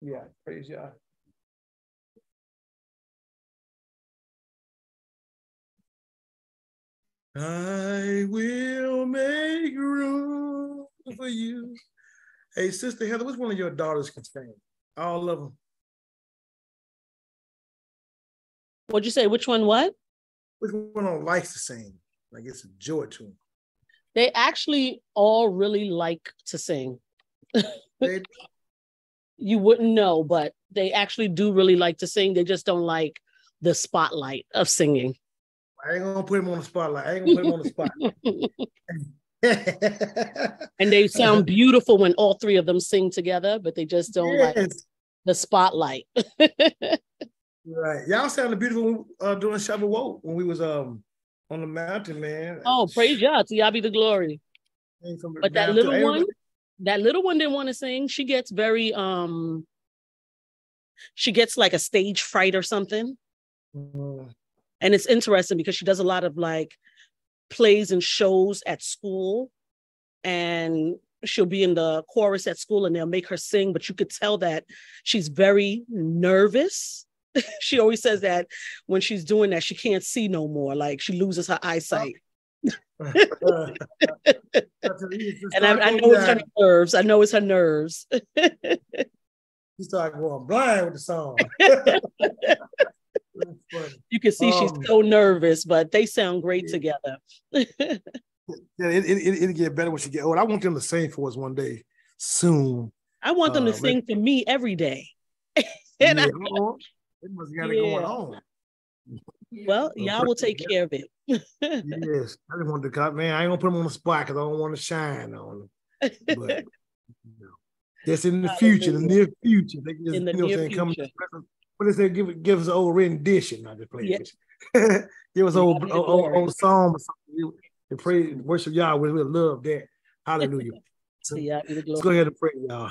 Yeah, praise God. I will make room for you. Hey, Sister Heather, which one of your daughters can sing? All of them. What'd you say? Which one? What? Which one of them likes to sing? Like it's a joy to them. They actually all really like to sing. They, you wouldn't know, but they actually do really like to sing. They just don't like the spotlight of singing. I ain't gonna put him on the spotlight. I ain't gonna put him on the spotlight. and they sound beautiful when all three of them sing together, but they just don't like the spotlight. Right. Y'all sounded beautiful uh, during Shavuot when we was um on the mountain, man. oh, praise God. To y'all be the glory. But that little one, that little one didn't want to sing. She gets very um she gets like a stage fright or something. Mm, And it's interesting because she does a lot of like plays and shows at school. And she'll be in the chorus at school and they'll make her sing, but you could tell that she's very nervous. she always says that when she's doing that, she can't see no more. Like she loses her eyesight. And I, I know it's her nerves. I know it's her nerves. She started going blind with the song. You can see she's Um, so nervous, but they sound great yeah. together. Yeah, it, it, it, it'll get better when she get old. I want them to sing for us one day soon. I want them to Uh, but- sing for me every day. and yeah, I, it must got it going on. well, y'all will take care of it. Yes, I just want to cut, man. I ain't gonna put them on the spot because I don't want to shine on them. But you know, in the future, the near future, they just, In the you know, what near saying, come. future. What is that? Give give us an old rendition. I just play Yeah. it. give us old, old, old, old song or something. We, we pray, worship y'all. We will love that. Hallelujah. So, y'all the Let's go ahead and pray, y'all.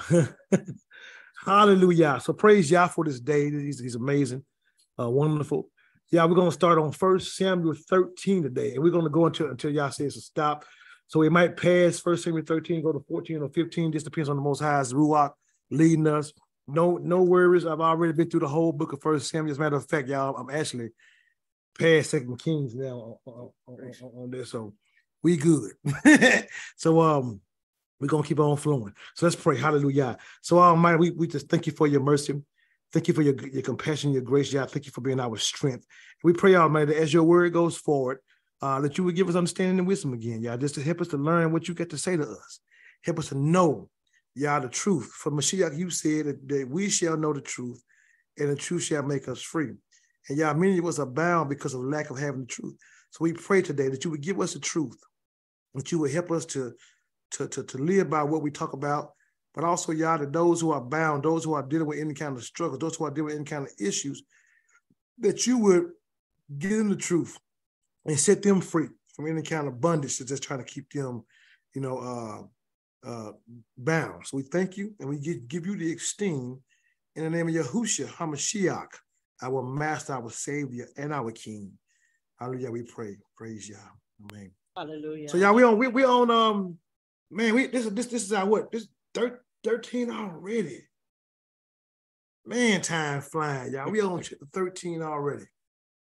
Hallelujah. So praise Yah for this day. He's, he's amazing, uh, wonderful. Yeah, we're gonna start on First Samuel 13 today, and we're gonna go until until Yah says to stop. So we might pass First Samuel 13, go to 14 or 15. Just depends on the Most High's Ruach leading us. No, no worries. I've already been through the whole book of First Samuel. As a matter of fact, y'all, I'm actually past Second Kings now on, on, on, on- on this, so we good. so um, we're gonna keep on flowing. So let's pray. Hallelujah. So Almighty, we, we just thank you for your mercy. Thank you for your, your compassion, your grace, Yah. Thank you for being our strength. We pray, Almighty, that as your word goes forward, uh, that you would give us understanding and wisdom again, Yah, just to help us to learn what you got to say to us. Help us to know, Yah, the truth. For Mashiach, you said that, that we shall know the truth, and the truth shall make us free. And Yah, many of us are bound because of lack of having the truth. So we pray today that you would give us the truth, that you would help us to, to, to, to live by what we talk about, but also, Yah, to those who are bound, those who are dealing with any kind of struggle, those who are dealing with any kind of issues, that you would give them the truth and set them free from any kind of bondage that's just trying to keep them, you know, uh, uh, bound. So we thank you and we give, give you the esteem in the name of Yahushua HaMashiach, our master, our savior, and our king. Hallelujah, we pray. Praise Yah. Amen. Hallelujah. So yeah, we on we, we on um man, we this is this this is our what? This thir- 13 already. Man, time flying, y'all. We on chapter 13 already.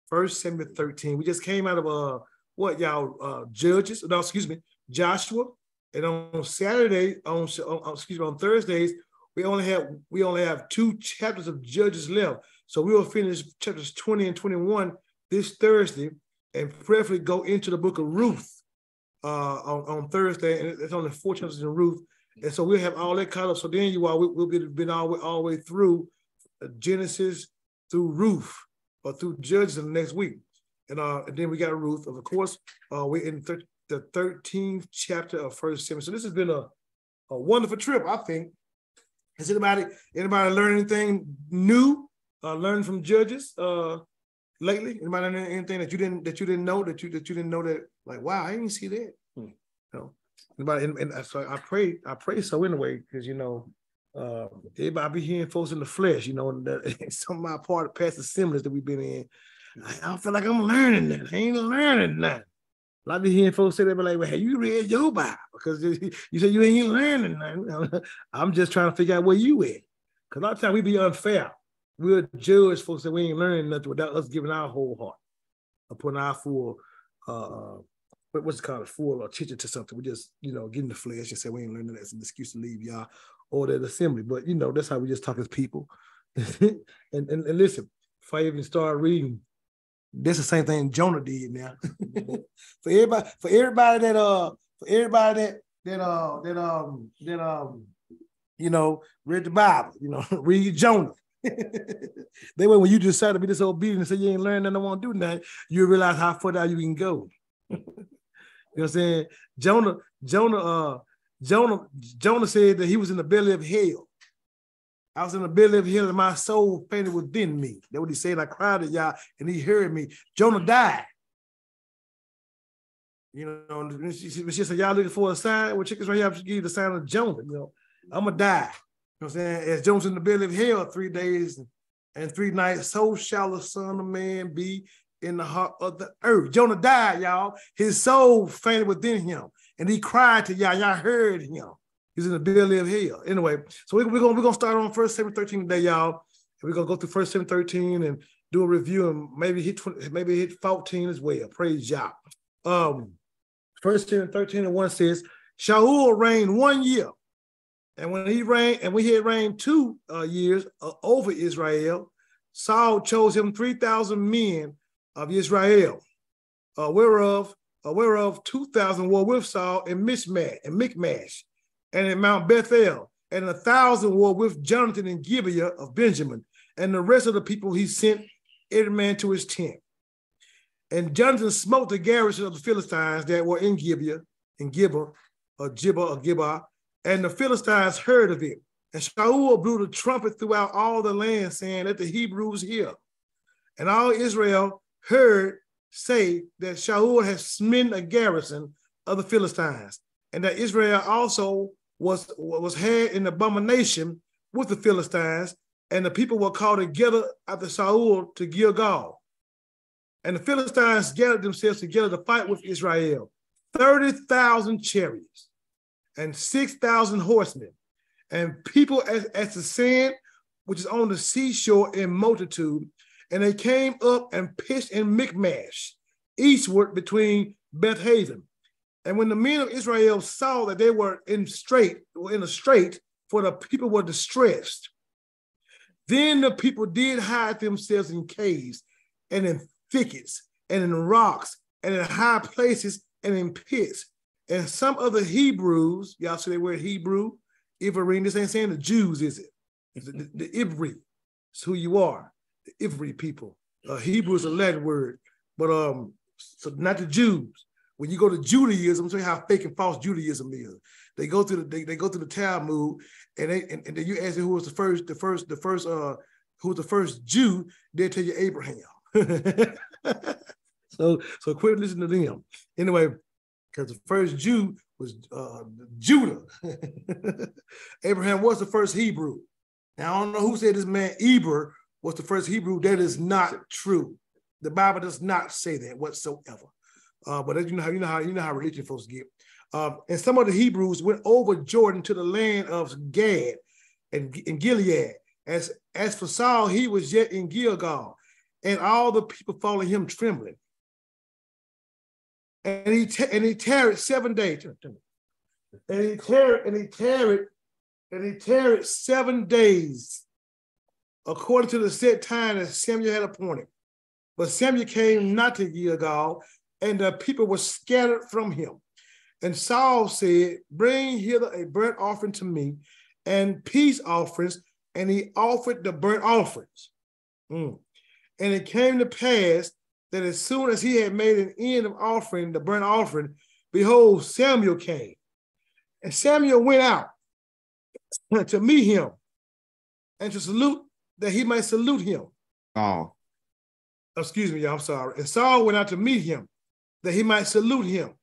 First Samuel 13. We just came out of uh what y'all uh judges, no, excuse me, Joshua. And on Saturday, on, on excuse me, on Thursdays, we only have we only have two chapters of judges left. So we will finish chapters 20 and 21 this Thursday and prayerfully go into the book of Ruth uh, on, on Thursday, and it's only four chapters in Ruth, and so we'll have all that kind of, So then you all we, we'll be been all, the way- all the way through uh, Genesis through Ruth or through Judges in the next week, and uh, and then we got Ruth. Of course, uh, we're in thir- the thirteenth chapter of First Samuel. So this has been a a wonderful trip, I think. Has anybody anybody learned anything new? Uh, learned from Judges uh, lately? Anybody learn anything that you didn't that you didn't know that you that you didn't know that like wow I didn't see that. Hmm. No. Anybody and, and so I pray I pray so anyway because you know uh, everybody be hearing folks in the flesh you know and that, some of my part of past assemblies that we've been in. I, I don't feel like I'm learning that. I ain't learning that. A lot of hearing folks say that, be like, well, hey, you read your Bible because you said you ain't learning nothing. I'm just trying to figure out where you at. Because a lot of times we be unfair. We'll judge folks that we ain't learning nothing without us giving our whole heart, upon our full, uh, what's it called, a full attention to something. We just, you know, get in the flesh and say we ain't learning that's an excuse to leave y'all or that assembly. But you know, that's how we just talk as people. and, and, and listen, if I even start reading, that's the same thing Jonah did now. for everybody, for everybody that uh, for everybody that that uh that um that um you know read the Bible, you know, read Jonah. they then when you decide to be disobedient and say you ain't learning and I won't do nothing, you realize how far down you can go. You know what I'm saying? Jonah, Jonah, uh, Jonah, Jonah said that he was in the belly of hell. I was in the belly of hell and my soul fainted within me. That's what he said. I cried at y'all and he heard me. Jonah died. You know, she, she said, y'all looking for a sign? Well, chickens right here, give you the sign of Jonah. You know, I'm gonna die. You know what I'm saying? As Jonah's in the belly of hell three days and three nights, so shall the Son of Man be in the heart of the earth. Jonah died, y'all. His soul fainted within him, and he cried to y'all. Y'all heard him. He's in the belly of hell. Anyway, so we, are gonna we're gonna start on first 713 today, y'all. We're gonna go through first 713 and do a review and maybe hit 20, maybe hit 14 as well. Praise Yah. Um, first 713 and 1 says, Shaul reigned one year. And when he reigned, and we had reigned two uh, years uh, over Israel, Saul chose him 3,000 men of Israel, uh, whereof, uh, whereof 2,000 were with Saul in Michmash, and Michmash, and in Mount Bethel, and a thousand were with Jonathan and Gibeah of Benjamin, and the rest of the people he sent every man to his tent. And Jonathan smote the garrison of the Philistines that were in Gibeah, in Gibeah, or Gibeah, or Gibeah, and the Philistines heard of it. And Shaul blew the trumpet throughout all the land, saying, Let the Hebrews hear. And all Israel heard say that Shaul had smitten a garrison of the Philistines, and that Israel also was, was had in abomination with the Philistines, and the people were called together after Saul to Gilgal. And the Philistines gathered themselves together to fight with Israel, 30,000 chariots and 6,000 horsemen, and people as, as the sand which is on the seashore in multitude. And they came up and pitched in Michmash, eastward between Beth Haven and when the men of Israel saw that they were in strait, were in a strait, for the people were distressed, then the people did hide themselves in caves and in thickets and in rocks and in high places and in pits. And some of the Hebrews, y'all say they were Hebrew, Ivri, this ain't saying the Jews, is it? The, the, the. It's who you are, Ivri people. Uh, Hebrew is a Latin word, but um, so not the Jews. When you go to Judaism, showing you how fake and false Judaism is. They go through the they, they go through the Talmud and they and, and then you ask them who was the first, the first, the first uh who was the first Jew, they tell you Abraham. so so quit listening to them. Anyway, because the first Jew was uh, Judah. Abraham was the first Hebrew. Now I don't know who said this man Eber was the first Hebrew. That is not true. The Bible does not say that whatsoever. Uh, but you know how you know how you know how religion folks get. Um, and some of the Hebrews went over Jordan to the land of Gad and, and Gilead. As as for Saul, he was yet in Gilgal, and all the people followed him trembling. And he and he tarried seven days. And he tarried and he tarried and he tarried seven days, according to the set time that Samuel had appointed. But Samuel came not to Gilgal, and the people were scattered from him. And Saul said, Bring hither a burnt offering to me and peace offerings. And he offered the burnt offerings. Mm. And it came to pass that as soon as he had made an end of offering the burnt offering, behold, Samuel came. And Samuel went out to meet him and to salute that he might salute him. Oh. Excuse me, I'm sorry. And Saul went out to meet him that he might salute him.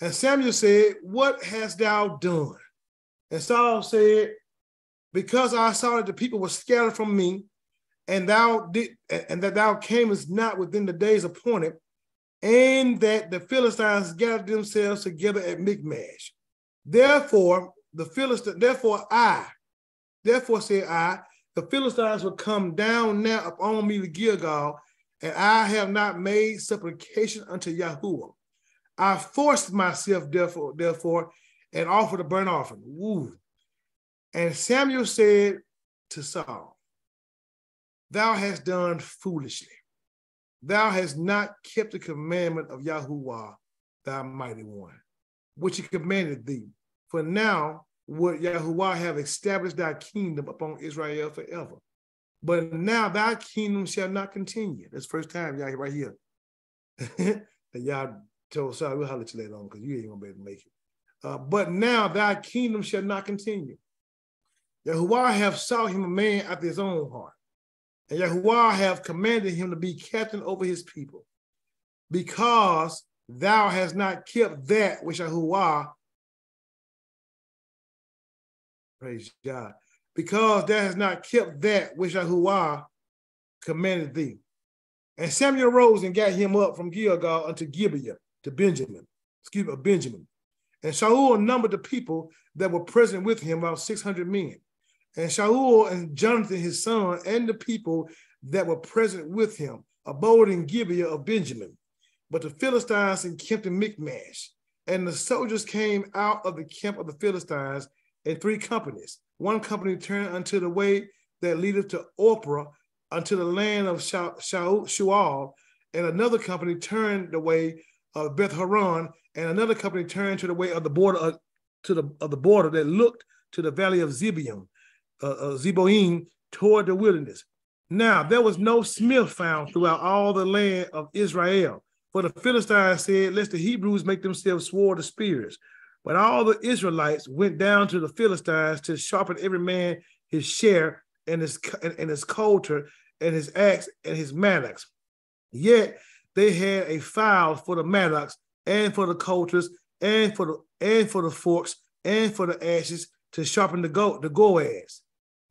And Samuel said, What hast thou done? And Saul said, Because I saw that the people were scattered from me, and thou did, and that thou camest not within the days appointed, and that the Philistines gathered themselves together at Michmash. Therefore, the Philistine, therefore I, therefore said I, the Philistines will come down now upon me to Gilgal, and I have not made supplication unto Yahuwah. I forced myself, therefore, therefore, and offered a burnt offering. Woo. And Samuel said to Saul, Thou hast done foolishly. Thou hast not kept the commandment of Yahuwah, thy mighty one, which he commanded thee. For now would Yahuwah have established thy kingdom upon Israel forever. But now thy kingdom shall not continue. That's first time y'all right here. that y'all told Saul, we'll holler at you later on because you ain't gonna be able to make it. Uh, but now thy kingdom shall not continue. Yahuwah have sought him a man after his own heart. And Yahuwah have commanded him to be captain over his people. Because thou hast not kept that which Yahuwah, praise God, because thou hast not kept that which Yahuwah commanded thee. And Samuel rose and got him up from Gilgal unto Gibeah to Benjamin, excuse me, of Benjamin. And Shaul numbered the people that were present with him, about 600 men. And Shaul and Jonathan, his son, and the people that were present with him abode in Gibeah of Benjamin. But the Philistines encamped in Michmash. And the soldiers came out of the camp of the Philistines in three companies. One company turned unto the way that leadeth to Ophrah, unto the land of Shual, and another company turned the way of Beth Horon, and another company turned to the way of the border of, to the of the border that looked to the valley of Zibion, uh, uh, Zeboim, toward the wilderness. Now there was no smith found throughout all the land of Israel, for the Philistines said, "Lest the Hebrews make themselves sword of spears." But all the Israelites went down to the Philistines to sharpen every man his share and his and, and his coulter and his axe and his mattocks. Yet they had a file for the mattocks and for the coulters and for the and for the forks and for the ashes to sharpen the go the goads.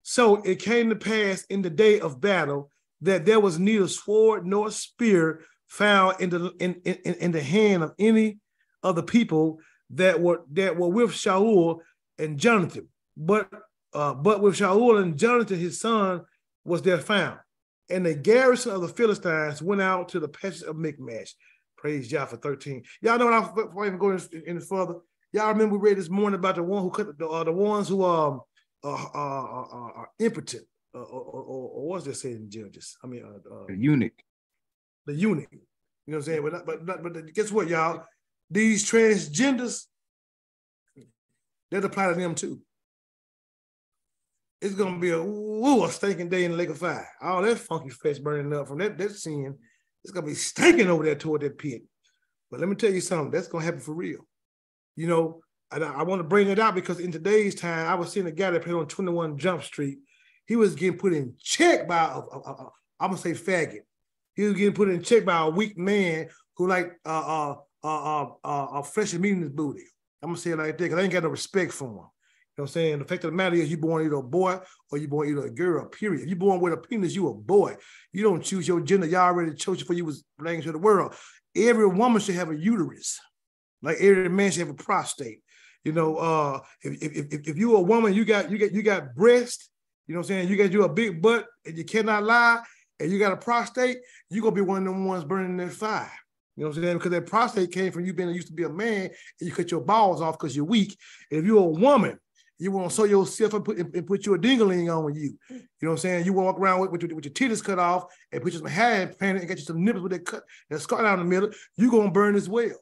So it came to pass in the day of battle that there was neither sword nor spear found in the in, in, in the hand of any of the people that were that were with Shaul and Jonathan, but uh, but with Shaul and Jonathan, his son, was there found. And the garrison of the Philistines went out to the passage of Michmash. Praise Yah for 13. Y'all know what I before I even go any further. Y'all remember we read this morning about the one who cut the, uh, the ones who um uh, uh, uh, are impotent, uh, or, or, or, what's that saying in Judges? I mean, uh, uh, the eunuch. The eunuch. You know what I'm saying? But but but guess what, y'all? These transgenders, that apply to them too. It's gonna be a ooh, a stinking day in the lake of fire. All that funky flesh burning up from that that sin, it's gonna be stinking over there toward that pit. But let me tell you something, that's gonna happen for real. You know, I, I want to bring it out because in today's time, I was seeing a guy that played on 21 Jump Street. He was getting put in check by a, a, a, I'm gonna say faggot. He was getting put in check by a weak man who like uh uh uh uh, uh, uh fresh meat in his booty. I'm gonna say it like that because I ain't got no respect for him. You know what I'm saying? The fact of the matter is you born either a boy or you born either a girl, period. If you born with a penis, you a boy. You don't choose your gender. Y'all already chose you before you was bringing to the world. Every woman should have a uterus. Like every man should have a prostate. You know, uh, if, if, if, if you're a woman, you got you got you got breast, you know what I'm saying? You got you a big butt and you cannot lie, and you got a prostate, you're gonna be one of them ones burning that fire. You know what I'm saying? Because that prostate came from you being used to be a man and you cut your balls off because you're weak. And if you're a woman, you want to sew yourself and put, and put your dingaling on with you. You know what I'm saying? You walk around with, with, your, with your titties cut off and put your some hair and get you some nipples with that cut and scar down the middle, you're gonna burn as well.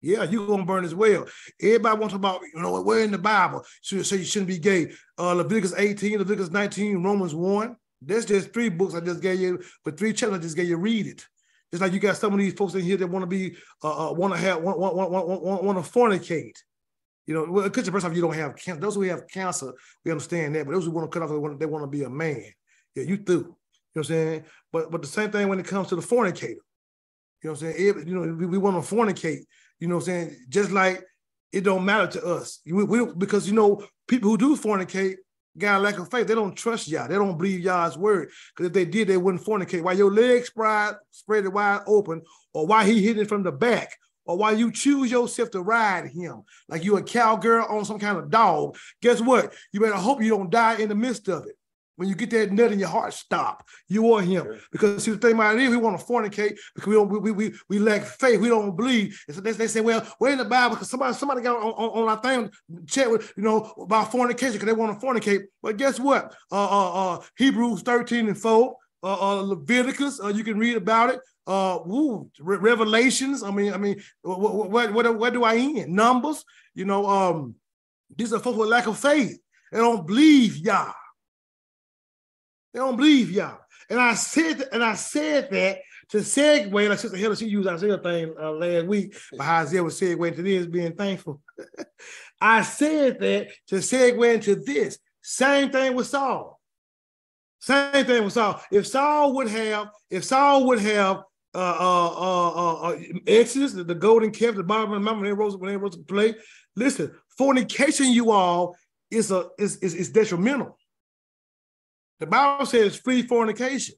Yeah, you're gonna burn as well. Everybody wants to about, you know, where in the Bible so, so you shouldn't be gay. Uh, Leviticus 18, Leviticus 19, Romans 1. That's just three books I just gave you, but three chapters I just gave you read it. Just like you got some of these folks in here that want to be, uh, uh want to have, want, want, want, want, want to fornicate. You know, well, because first off, you don't have cancer. Those who have cancer, we understand that. But those who want to cut off, they want, they want to be a man. Yeah, you through. You know what I'm saying? But but the same thing when it comes to the fornicator. You know what I'm saying? It, you know, we, we want to fornicate. You know what I'm saying? Just like it don't matter to us. We, we, because you know, people who do fornicate got a lack of faith. They don't trust y'all. They don't believe y'all's word. Because if they did, they wouldn't fornicate. While your legs spread, spread wide open, or why he hit it from the back, or why you choose yourself to ride him, like you a cowgirl on some kind of dog, guess what? You better hope you don't die in the midst of it. When you get that nut in your heart, stop. You are him. Sure. Because see, the thing about it is, we want to fornicate because we don't we, we, we lack faith. We don't believe. And so they, they say, well, we're in the Bible because somebody somebody got on, on, on our thing chat with you know about fornication because they want to fornicate. But guess what? Uh, uh, uh, Hebrews 13 and 4, uh, uh Leviticus, uh, you can read about it. Uh, woo, Re- Revelations. I mean, I mean, what, what, what, what do I end? Numbers. You know, um, these are folks with lack of faith. They don't believe Yah. They don't believe y'all. And I said, and I said that to segue, like Sister Hiller, she used Isaiah thing uh, last week, but Isaiah was segueing to this, being thankful. I said that to segue into this. Same thing with Saul. Same thing with Saul. If Saul would have, if Saul would have uh, uh, uh, uh, Exodus, the, the golden calf, the the mountain when they rose, when they rose to play. Listen, fornication, you all, is a is, is, is detrimental. The Bible says free fornication.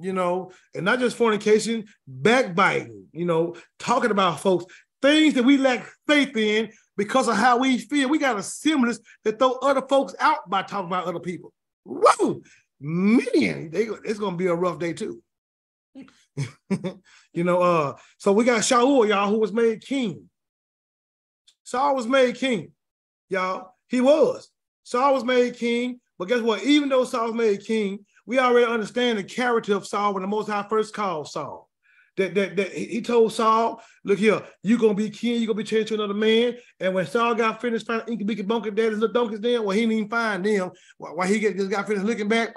You know, and not just fornication, backbiting, you know, talking about folks, things that we lack faith in because of how we feel. We got a semblance that throw other folks out by talking about other people. Whoa, man, they, it's gonna be a rough day too. you know, uh, so we got Shaul, y'all, who was made king. Saul was made king, y'all. He was. Saul was made king, but guess what? Even though Saul made king, we already understand the character of Saul when the Most High first called Saul. That, that, that he told Saul, look here, you're gonna be king, you're gonna be changed to another man. And when Saul got finished finding Inky Bunker daddy's little donkeys then, well, he didn't even find them. Why he just got finished looking back,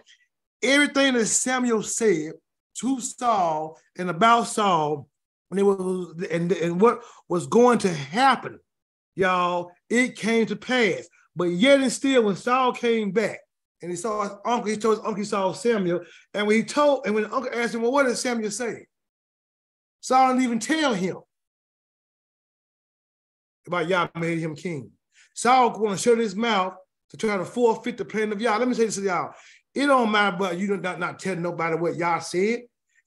everything that Samuel said to Saul and about Saul, and it was and, and what was going to happen, y'all, it came to pass. But yet and still, when Saul came back and he saw his uncle, he told his uncle he saw Samuel, and when he told, and when the uncle asked him, Well, what did Samuel say? Saul didn't even tell him about Yah made him king. Saul want to shut his mouth to try to forfeit the plan of Yah. Let me say this to y'all. It don't matter but you don't not tell nobody what Yah said.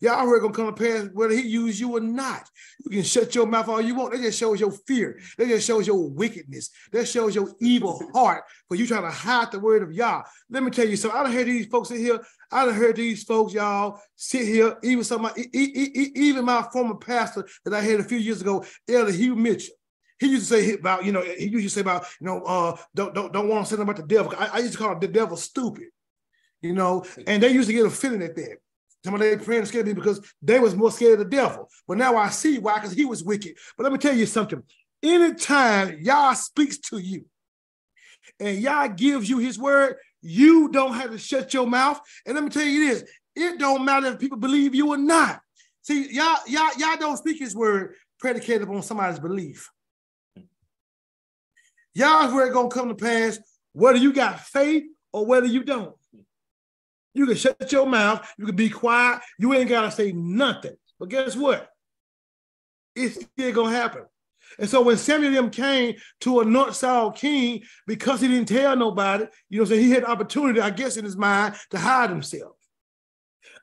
Y'all heard gonna come to pass whether he use you or not. You can shut your mouth all you want. That just shows your fear. That just shows your wickedness. That shows your evil heart for you trying to hide the word of Yah. Let me tell you something. I done heard these folks in here. I done heard these folks, y'all, sit here. Even some, even my former pastor that I had a few years ago, Elder Hugh Mitchell. He used to say about, you know, he used to say about, you know, uh, don't don't don't want to say about the devil. I, I used to call the devil stupid you know, and they used to get a feeling at that. Some of their friends scared me because they was more scared of the devil. But now I see why, because he was wicked. But let me tell you something. Anytime Yah speaks to you and Yah gives you his word, you don't have to shut your mouth. And let me tell you this: it don't matter if people believe you or not. See, y'all, y'all, don't speak his word predicated upon somebody's belief. Y'all's word gonna come to pass whether you got faith or whether you don't. You can shut your mouth. You can be quiet. You ain't got to say nothing. But guess what? It's still going to happen. And so when Samuel them came to a North Saul king, because he didn't tell nobody, you know, so he had opportunity, I guess, in his mind to hide himself.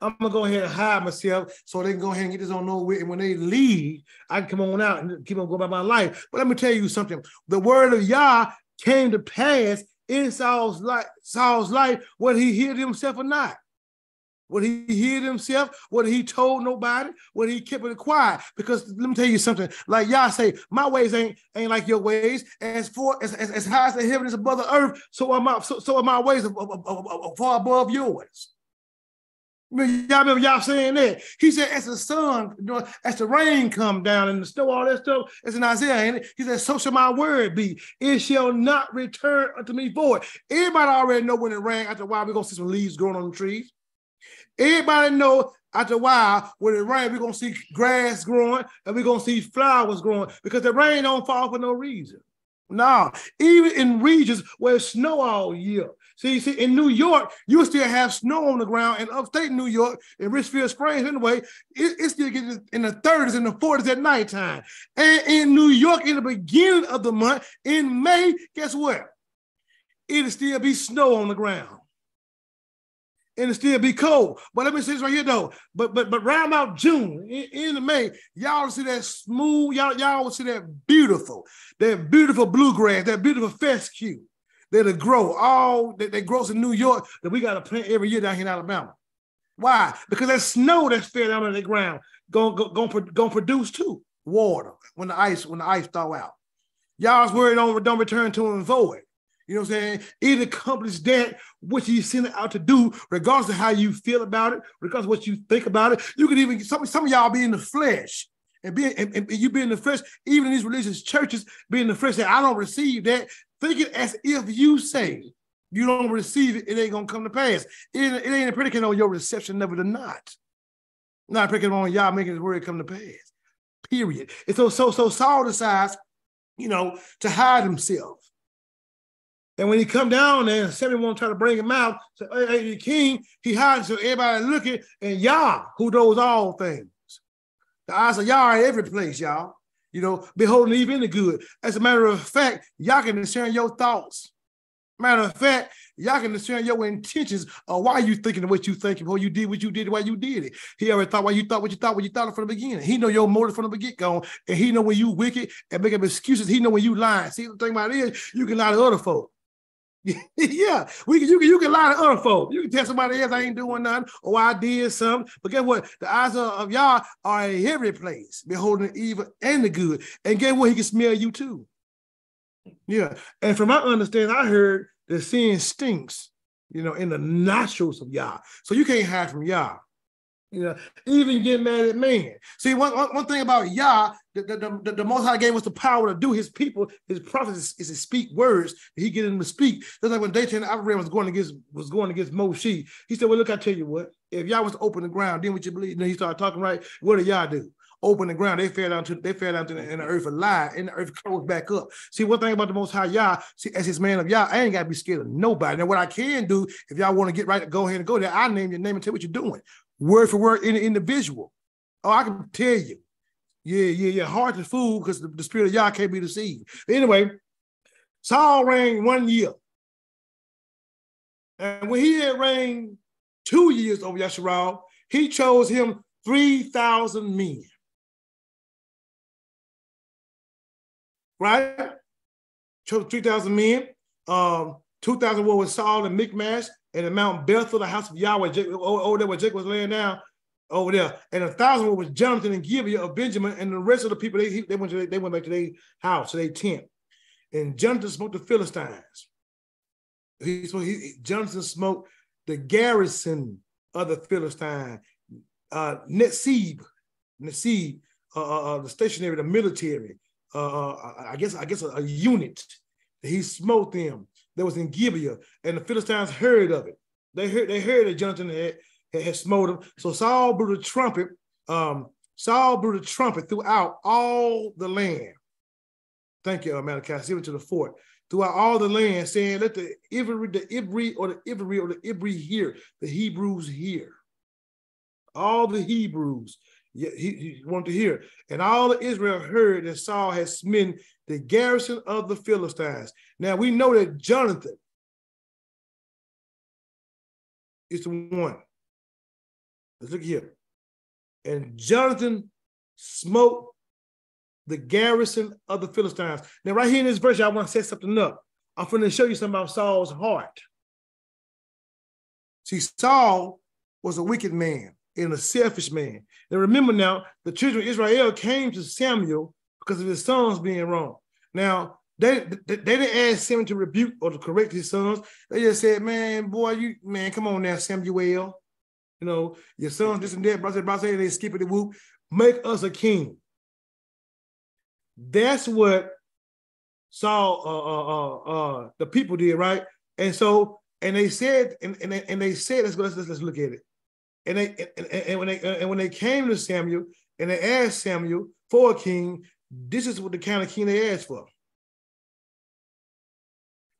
I'm gonna go ahead and hide myself so they can go ahead and get this on nowhere. And when they leave, I can come on out and keep on going about my life. But let me tell you something: the word of Yah came to pass in Saul's life, Saul's life, whether he hid himself or not. Whether he hid himself, whether he told nobody, whether he kept it quiet. Because let me tell you something, like y'all say, my ways ain't ain't like your ways. As for as, as, as high as the heaven is above the earth, so are my so, so are my ways far above yours. Y'all remember y'all saying that? He said, as the sun, as the rain come down and the snow, all that stuff, it's in Isaiah, ain't it? He said, so shall my word be. It shall not return unto me void. Everybody already know when it rain, after a while, we're gonna see some leaves growing on the trees. Everybody know after a while, when it rain, we're gonna see grass growing and we're gonna see flowers growing because the rain don't fall for no reason. No, even in regions where it's snow all year, See, see, in New York, you still have snow on the ground. In upstate New York, in Richfield Springs, anyway, it, it still gets in the 30s and the 40s at nighttime. And in New York, in the beginning of the month, in May, guess what? It'll still be snow on the ground. And it'll still be cold. But let me say this right here though. But but but round about June, in, in May, y'all see that smooth, y'all, y'all will see that beautiful, that beautiful bluegrass, that beautiful fescue that'll grow. All that, that grows in New York that we got to plant every year down here in Alabama. Why? Because that snow that's fell down on the ground gonna, gonna, gonna produce too water when the ice when the ice thaw out. Y'all's worried don't, don't return to him void. You know what I'm saying? It accomplish that which he's sent it out to do, regardless of how you feel about it, regardless of what you think about it. You could even some, some of y'all be in the flesh and be and, and you be in the flesh, even in these religious churches, be in the flesh. I don't receive that. Think it as if you say you don't receive it, it ain't gonna come to pass. It, it ain't a predicate on your reception, never to not. Not predicate on y'all making his word come to pass. Period. And so so so Saul decides, you know, to hide himself. And when he come down there, and Samuel won't try to bring him out, say, hey, hey, the king, he hides so everybody looking, and Yah, who knows all things. The eyes of Yah are every place, y'all. You know, beholding even the good. As a matter of fact, y'all can discern your thoughts. Matter of fact, y'all can discern your intentions of why you thinking what you thinking, before you did what you did, why you did it. He already thought why you thought what you thought when you thought it from the beginning. He know your motive from the get go, and he know when you wicked and make up excuses. He know when you lying. See, the thing about it is, you can lie to other folk. yeah, we can, you can you can lie to other folk. You can tell somebody else I ain't doing nothing or I did something. But guess what? The eyes of, of Yah are in every place, beholding the evil and the good. And guess what? He can smell you too. Yeah. And from my understanding, I heard that sin stinks, you know, in the nostrils of y'all. So you can't hide from Yah. You know, even get mad at man. See, one, one, one thing about Yah, the, the, the, the, Most High gave us the power to do his people, his prophets is, to speak words. He get them to speak. Just like when Dathan Abiram was going against was going against Moshe. He said, Well, look, I tell you what, if Yah was to open the ground, then what you believe? And then he started talking right. What did Yah do? Open the ground, they fell down to they fell down to the, in the earth alive, and the earth closed back up. See, one thing about the Most High Yah, see, as his man of Yah, I ain't got to be scared of nobody. Now, what I can do, if y'all want to get right, go ahead and go there. I name your name and tell what you're doing word for word in the individual. Oh, I can tell you. Yeah, yeah, yeah. Hard to fool because the, the, spirit of Yah can't be deceived. Anyway, Saul reigned one year. And when he had reigned two years over Yasharal, he chose him 3,000 men. Right? Chose 3,000 men. Um, 2,000 were with Saul and Michmash, and in Mount Bethel, the house of Yahweh, over there where Jacob was laying down, over there. And a thousand was Jonathan and Gibeah of Benjamin, and the rest of the people they they went to they went back to their house, to their tent. And Jonathan smoked the Philistines. He, he Jonathan smoked the garrison of the Philistine, uh, Netzib, Netzib, uh, uh, uh, the stationary, the military. Uh, uh I guess I guess a, a unit. He smote them that was in Gibeah, and the Philistines heard of it. They heard they heard that Jonathan had, had, had smote him. So Saul blew the trumpet. Um, Saul blew the trumpet throughout all the land. Thank you, uh, Malachi. It to the fort. Throughout all the land, saying, let the Ivri, the Ivri, or the Ivri, or the Ivri hear, the Hebrews hear. All the Hebrews he, he wanted to hear. And all of Israel heard that Saul had smitten the garrison of the Philistines. Now we know that Jonathan is the one. Let's look here. And Jonathan smote the garrison of the Philistines. Now, right here in this verse, I want to set something up. I'm going to show you something about Saul's heart. See, Saul was a wicked man and a selfish man. And remember now, the children of Israel came to Samuel because of his sons being wrong. Now, they, they, they didn't ask Samuel to rebuke or to correct his sons. They just said, man, boy, you, man, come on now, Samuel. You know, your sons, this and that, brother, brother, they skip it, the whoop. Make us a king. That's what Saul, uh, uh, uh, uh, the people did, right? And so, and they said, and, and, they, and they said, let's go, let's, let's look at it. And they and, and when they and when they came to Samuel and they asked Samuel for a king, this is what the kind of king they asked for.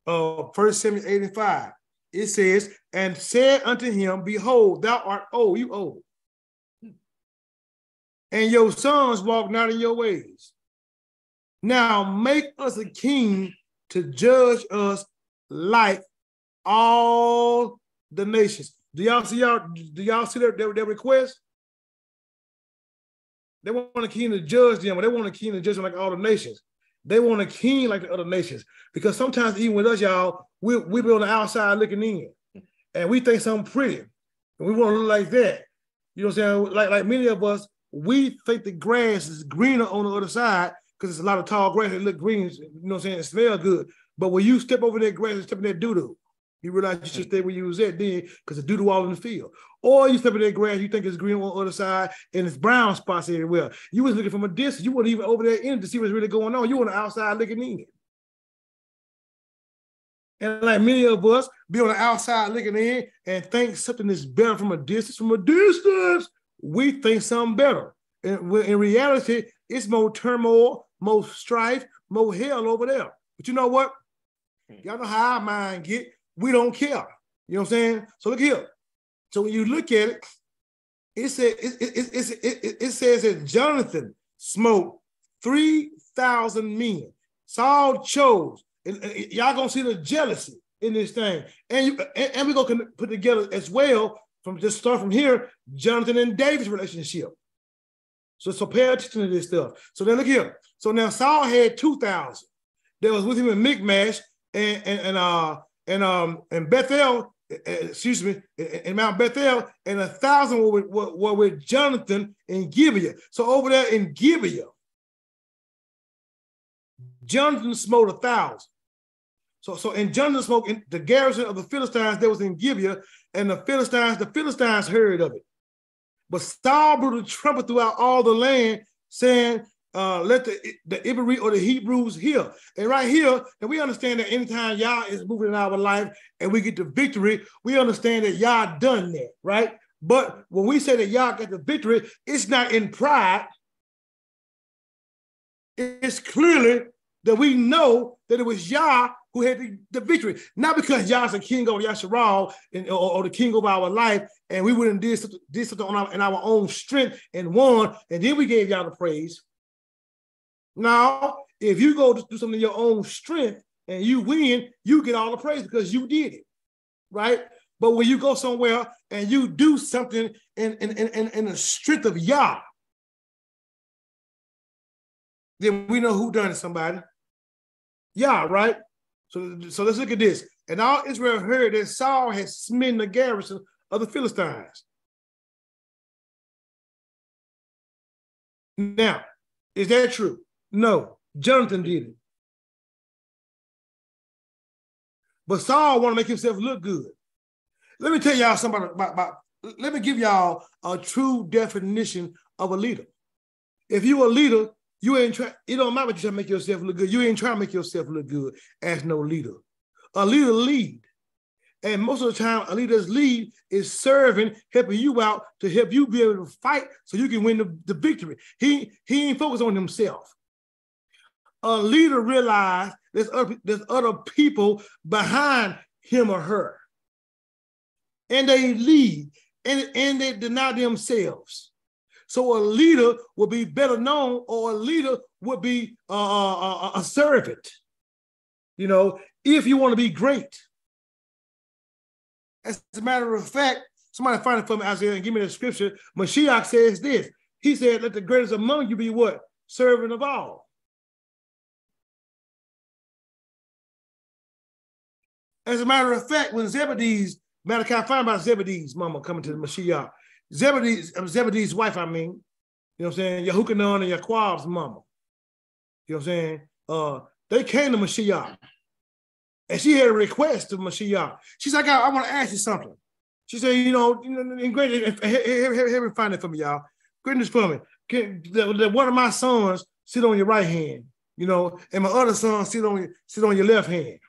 Uh, First Samuel 8 and 5. It says, and said unto him, Behold, thou art old, you old. And your sons walk not in your ways. Now make us a king to judge us like all the nations. Do y'all see y'all? Do y'all see their, their, their request? They want a king to judge them, but they want a king to judge them like all the nations. They want a king like the other nations. Because sometimes even with us, y'all, we we be on the outside looking in. And we think something pretty. And we want to look like that. You know what I'm saying? Like, like many of us, we think the grass is greener on the other side because it's a lot of tall grass that look green, you know what I'm saying? It smells good. But when you step over that grass and step in that doo-doo, you realize you should stay where you was at then because the doo-doo all in the field. Or you step in that grass, you think it's green on the other side and it's brown spots everywhere. You was looking from a distance. You weren't even over there in to see what's really going on. You were on the outside looking in. And like many of us, be on the outside looking in and think something is better from a distance. From a distance, we think something better. And in reality, it's more turmoil, more strife, more hell over there. But you know what? Hmm. Y'all know how our mind get. We don't care. You know what I'm saying? So look here. So when you look at it, it says it, it, it, it, says that Jonathan smote 3,000 men. Saul chose. Y'all gonna see the jealousy in this thing. And, you, and, and we're gonna put together as well from just start from here, Jonathan and David's relationship. So, so pay attention to this stuff. So then look here. So now Saul had 2,000 that was with him in Michmash and, and, and uh and um and Bethel, eh, eh, excuse me, eh, in Mount Bethel, and a thousand were with, were, were with Jonathan in Gibeah. So over there in Gibeah, Jonathan smote a thousand. So, so in Jonathan smote in the garrison of the Philistines that was in Gibeah, and the Philistines, the Philistines heard of it. But Saul blew the trumpet throughout all the land, saying, uh, let the the Ibri or the Hebrews hear. And right here, and we understand that anytime Yah is moving in our life and we get the victory, we understand that Yah done that, right? But when we say that Yah got the victory, it's not in pride. It's clearly that we know that it was Yah who had the, the victory, not because Yah's the king over Yasharal and, or, or, the king of our life, and we wouldn't do something, did something on our, in our own strength and won, and then we gave Yah the praise. Now, if you go to do something your own strength and you win, you get all the praise because you did it, right? But when you go somewhere and you do something in, in, in, in the strength of Yah, then we know who done it, somebody. Yah, right? So, so let's look at this. And all Israel heard that Saul had smitten the garrison of the Philistines. Now, is that true? No, Jonathan did it. But Saul want to make himself look good. Let me tell y'all something about, about, let me give y'all a true definition of a leader. If you a leader, you ain't trying, it don't matter what you try to make yourself look good. You ain't trying to make yourself look good as no leader. A leader lead. And most of the time, a leader's lead is serving, helping you out to help you be able to fight so you can win the, the victory. He, he ain't focused on himself a leader realize there's other, there's other people behind him or her. And they lead and, and they deny themselves. So a leader will be better known or a leader would be a, a, a servant, you know, if you want to be great. As a matter of fact, somebody find it for me, Isaiah, and give me the scripture. Mashiach says this. He said, let the greatest among you be what? Servant of all. As a matter of fact, when Zebedee's, matter fact, find about Zebedee's mama coming to the Mashiach. Zebedee's, uh, Zebedee's wife, I mean, you know what I'm saying? Yehukanan and Yaquab's mama. You know what I'm saying? Uh, they came to Mashiach. And she had a request of Mashiach. She's like, I, I want to ask you something. She said, you know, in great, here, me find it for me, y'all. Goodness for me. Can, one of my sons sit on your right hand, you know, and my other son sit on sit on your left hand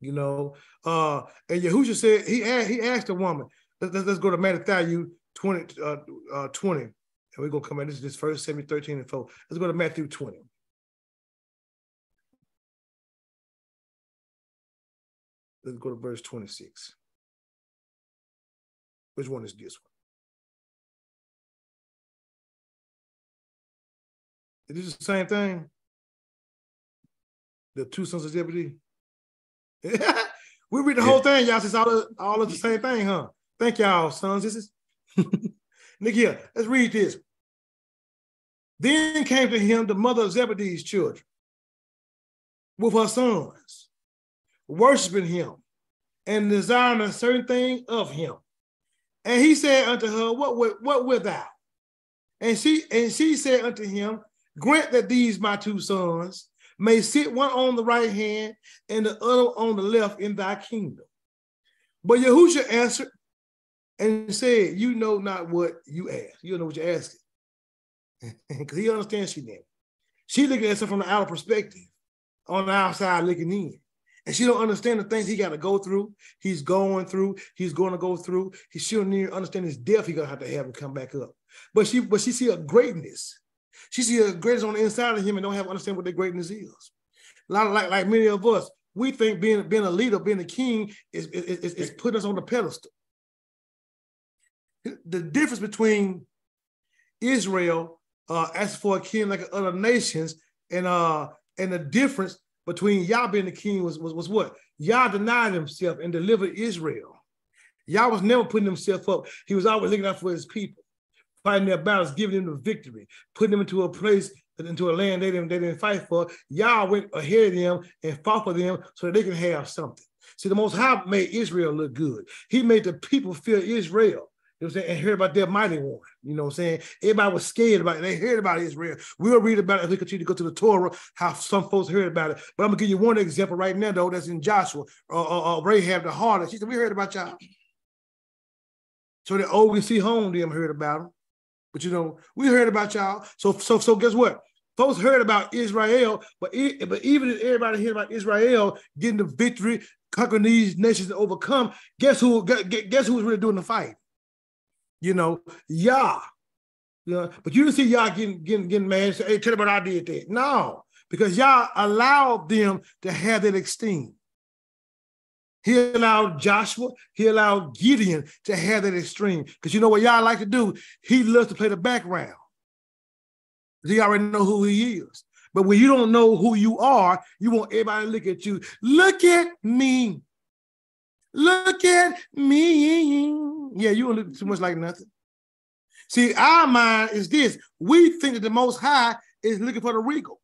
you know. Uh, and Yahusha said he asked, he asked the woman. Let's, let's go to Matthew 20, uh, uh, 20. And we're gonna come in. This is this first 7, 13 and 4. Let's go to Matthew 20. Let's go to verse 26. Which one is this one? Is this the same thing? The two sons of Zebedee? we read the whole thing, y'all. Since all the, all of the same thing, huh? Thank y'all, sons. This is Nick here. Let's read this. Then came to him the mother of Zebedee's children, with her sons, worshiping him and desiring a certain thing of him. And he said unto her, What, with what wilt thou? And she and she said unto him, Grant that these my two sons may sit one on the right hand and the other on the left in thy kingdom. But Yahusha answered and said, You know not what you ask. You don't know what you're asking. Because he understands she did. She looking at it from the outer perspective, on the outside looking in. And she don't understand the things he got to go through. He's going through. He's going to go through. He she don't need to understand his death. He gonna have to have him come back up. But she, but she see a greatness. She see a greatness on the inside of him and don't have understand what the greatness is. A lot of like, like many of us, we think being being a leader, being a king is is, is, putting us on the pedestal. The difference between Israel uh, for a king like other nations and uh and the difference between Yah being the king was, was, was what? Yah denied himself and delivered Israel. Yah was never putting himself up. He was always looking out for his people, fighting their battles, giving them the victory, putting them into a place, into a land they didn't, they didn't fight for. Yah went ahead of them and fought for them so that they can have something. See, the Most High made Israel look good. He made the people fear Israel. You know what I'm saying? And hear about their mighty one. You know what I'm saying? Everybody was scared about it. They heard about Israel. We'll read about it as we continue to go to the Torah, how some folks heard about it. But I'm gonna give you one example right now, though, that's in Joshua, or uh, uh, uh, Rahab the harlot. She said, We heard about y'all. So the old see home them heard about them. But you know, we heard about y'all. So so so guess what? Folks heard about Israel, but, but even if everybody heard about Israel getting the victory, conquering these nations to overcome, guess who guess who was really doing the fight? you know, Yah. Know, but you didn't see Yah getting getting getting mad and say, hey, tell me what I did that. No, because Yah allowed them to have that esteem. He allowed Joshua, he allowed Gideon to have that extreme. Because you know what Yah like to do? He loves to play the background. He already know who he is. But when you don't know who you are, you want everybody to look at you. Look at me. Look at me. Yeah, you don't look too much like nothing. See, our mind is this. We think that the most high is looking for the regal.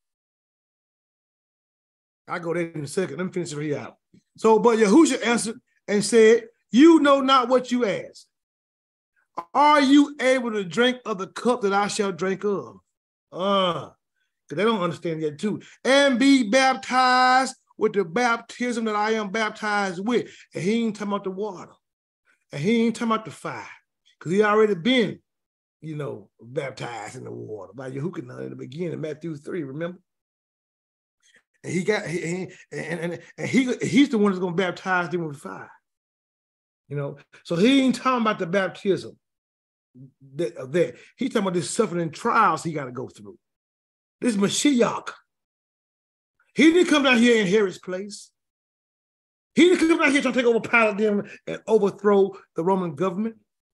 I go there in a second. Let me finish it out. So, but Yahusha answered and said, You know not what you ask. Are you able to drink of the cup that I shall drink of? Uh, because they don't understand yet too. And be baptized with the baptism that I am baptized with. And he ain't talking about the water. And he ain't talking about the fire. Because he already been, you know, baptized in the water by Yehukanan in the beginning, Matthew 3, remember? And he got he, and, and, and he he's the one that's gonna baptize them with fire. You know, so he ain't talking about the baptism that, that. He's talking about this suffering trials he got to go through. This Mashiach, he didn't come down here in Herod's place. He didn't come down here to take over Paladin and overthrow the Roman government.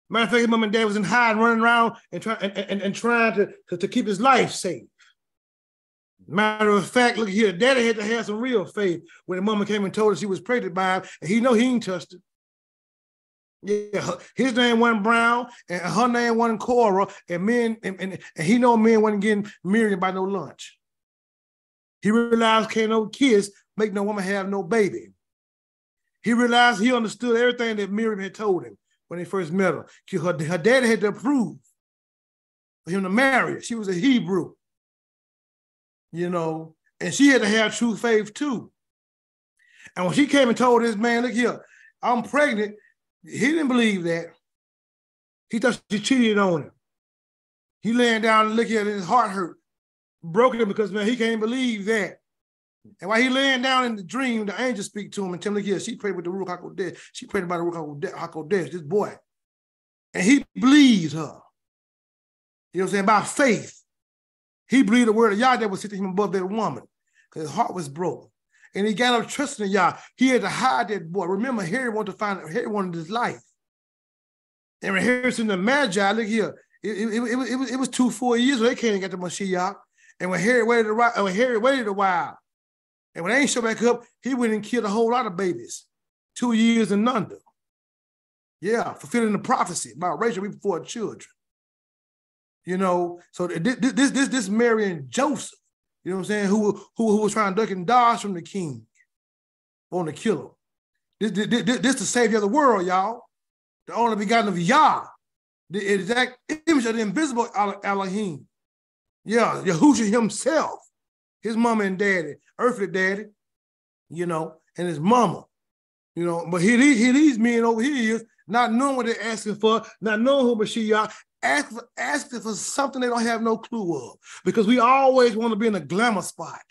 Matter of fact, his mom and dad was in hiding, running around and, try, and, and, and trying to, to, to keep his life safe. Matter of fact, look here, daddy had to have some real faith when the mama came and told us he was pregnant by him, and he know he ain't touched it. Yeah, his name wasn't Brown, and her name wasn't Cora, and men and, and, and he know men wasn't getting married by no lunch. He realized can't no kids make no woman have no baby. He realized he understood everything that Miriam had told him when he first met her. Her, her daddy had to approve for him to marry her. She was a Hebrew, you know, and she had to have true faith too. And when she came and told this man, look here, I'm pregnant, he didn't believe that. He thought she cheated on him. He laying down and looking at his heart hurt broken because man, he can't believe that. And while he laying down in the dream, the angel speak to him and tell him, look here, she prayed with the Ruach HaKodesh. She prayed about the Ruach HaKodesh, this boy. And he believes her. You know what I'm saying? By faith. He believed the word of Yah that was sitting him above that woman because his heart was broken. And he got up trusting in Yah. He had to hide that boy. Remember, Herod wanted to find Herod wanted his life. And when Herod's in the Magi, look here, it, it, it, it, was, it was two, four years when they came and got the Mashiach. And when Herod waited a while, when Herod waited a while, and when they ain't show back up, he went and killed a whole lot of babies, two years and under. Yeah, fulfilling the prophecy about Rachel before children. You know, so this this this this Mary and Joseph, you know what I'm saying? Who who, who was trying to duck and dodge from the king, on to kill him. This, this, this, this the savior of the world, y'all. The only begotten of Yah, the exact image of the invisible Elohim. Yeah, Yahushua himself, his mama and daddy, earthly daddy, you know, and his mama, you know. But here, here these men over here is not knowing what they're asking for, not knowing who Mashiach, ask asking for something they don't have no clue of. Because we always want to be in a glamour spot.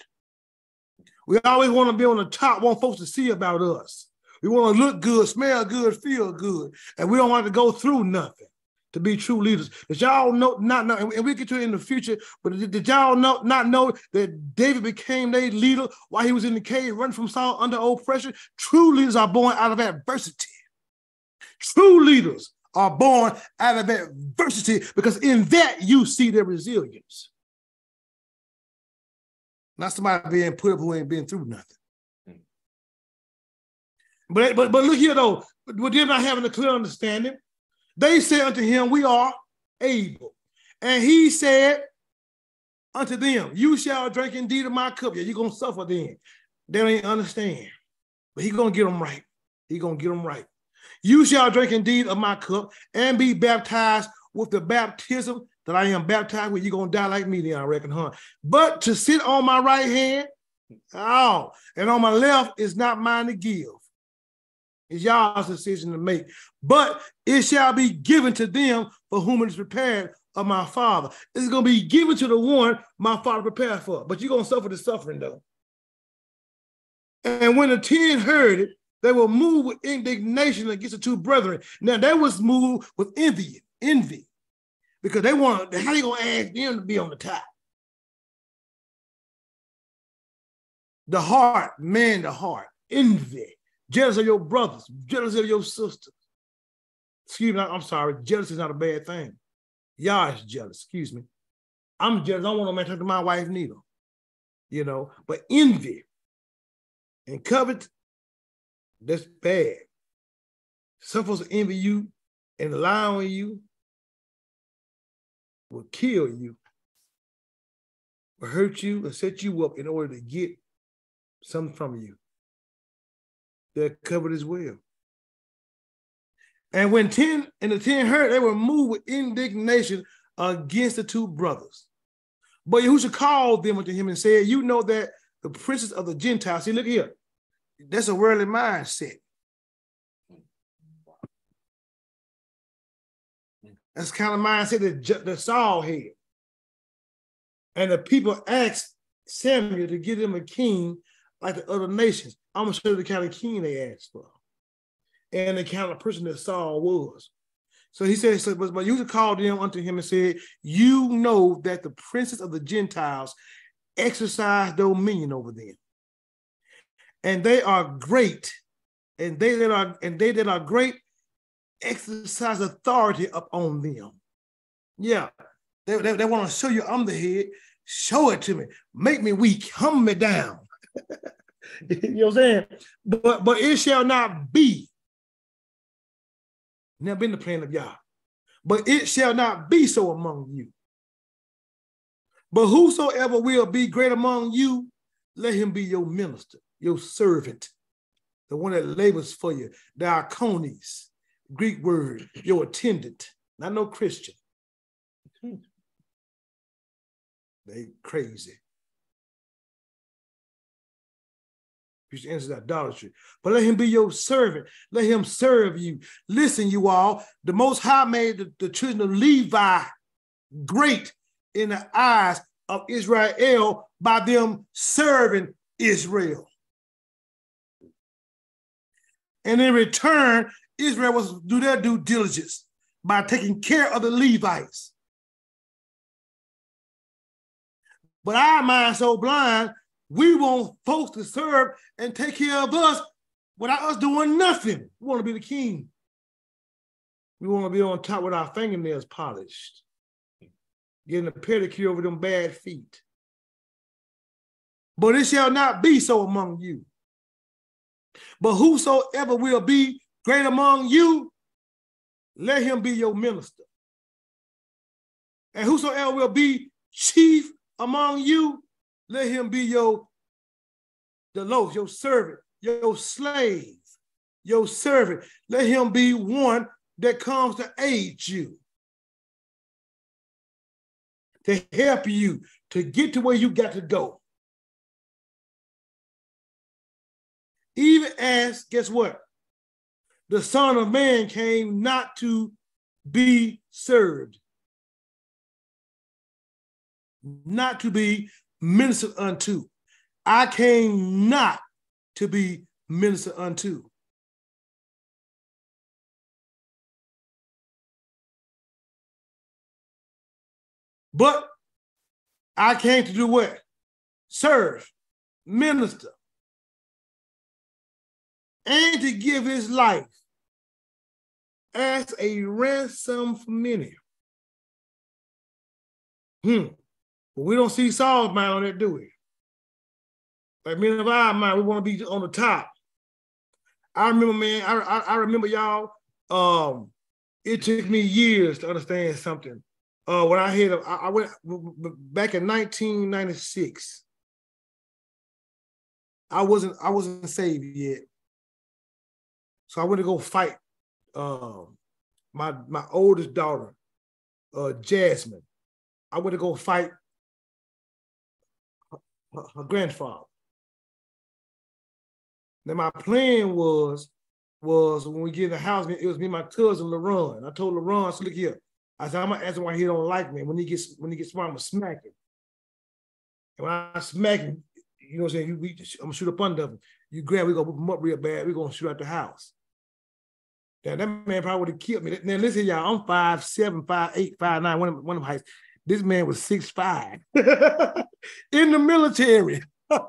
We always want to be on the top, want folks to see about us. We want to look good, smell good, feel good, and we don't want to go through nothing to be true leaders. Did y'all know not know, and we get to it in the future, but did, did y'all know not know that David became their leader while he was in the cave running from Saul under oppression? True leaders are born out of adversity. True leaders are born out of adversity because in that you see their resilience. Not somebody being put up who ain't been through nothing. Mm. But, but, but look here though, but they're not having a clear understanding. They said unto him, We are able. And he said unto them, You shall drink indeed of my cup. Yeah, you're gonna suffer then. They don't understand. But he gonna get them right. He gonna get them right. You shall drink indeed of my cup and be baptized with the baptism that I am baptized with. You're gonna die like me, then I reckon, huh? But to sit on my right hand, oh, and on my left is not mine to give. It's y'all's decision to make. But it shall be given to them for whom it is prepared of my father. It's gonna be given to the one my father prepared for. But you're gonna suffer the suffering though. And when the ten heard it, they were moved with indignation against the two brethren. Now they was moved with envy, envy, because they want how they gonna ask them to be on the top. The heart, man, the heart, envy, jealous of your brothers, jealous of your sisters. Excuse me, I'm sorry. jealousy is not a bad thing. Y'all is jealous. Excuse me. I'm jealous. I don't want no man to talk to my wife neither. You know, but envy and covet that's bad. Some folks envy you and allowing you will kill you, will hurt you and set you up in order to get something from you. They're covered as well. And when 10 and the 10 heard, they were moved with indignation against the two brothers. But Yahushua called them unto him and said, You know that the princes of the Gentiles, see, look here, that's a worldly mindset. That's kind of mindset that, that Saul had. And the people asked Samuel to give them a king like the other nations. I'm gonna show you the kind of king they asked for. And the kind of person that Saul was. So he said, so, but, but you called them unto him and said, You know that the princes of the Gentiles exercise dominion over them and they are great, and they that are and they that are great exercise authority upon them. Yeah, they, they, they want to show you I'm the head. Show it to me. Make me weak. Hum me down. you know what I'm saying? But but it shall not be. Never been the plan of Yah. But it shall not be so among you. But whosoever will be great among you, let him be your minister your servant, the one that labors for you, the diakonos, Greek word, your attendant, not no Christian. They crazy. Christian answers idolatry. But let him be your servant. Let him serve you. Listen, you all, the Most High made the, the children of Levi great in the eyes of Israel by them serving Israel. And in return, Israel was to do their due diligence by taking care of the Levites. But our minds so blind, we want folks to serve and take care of us without us doing nothing. We want to be the king. We want to be on top with our fingernails polished, getting a pedicure over them bad feet. But it shall not be so among you. But whosoever will be great among you, let him be your minister. And whosoever will be chief among you, Let him be your doulos, your servant, your slave, your servant. Let him be one that comes to aid you, to help you to get to where you got to go. Even as, guess what? The Son of Man came not to be served, not to be ministered unto. I came not to be ministered unto. But I came to do what? Serve, minister, and to give his life as a ransom for many. Hmm. But we don't see Saul's mind on that, do we? Like many of our mind, we want to be on the top. I remember, man, I, I, I remember y'all, um, it took me years to understand something. Uh, when I hit, I, I went back in 1996. I wasn't I wasn't saved yet, so I went to go fight um, my my oldest daughter, uh, Jasmine. I went to go fight her, her grandfather. Then my plan was was when we get in the house, it was me and my cousin LaRon. I told LaRon, so look here. I said, I'm gonna ask him why he don't like me. When he gets when he gets smart, I'm gonna smack him. And when I smack him, you know what I'm saying? You, we, I'm gonna shoot up under him. You grab, we're gonna whip him up real bad. We're gonna shoot out the house. Now that man probably would have killed me. Now listen, y'all, I'm five seven, five eight, five nine. One of one of heights. This man was six five in the military,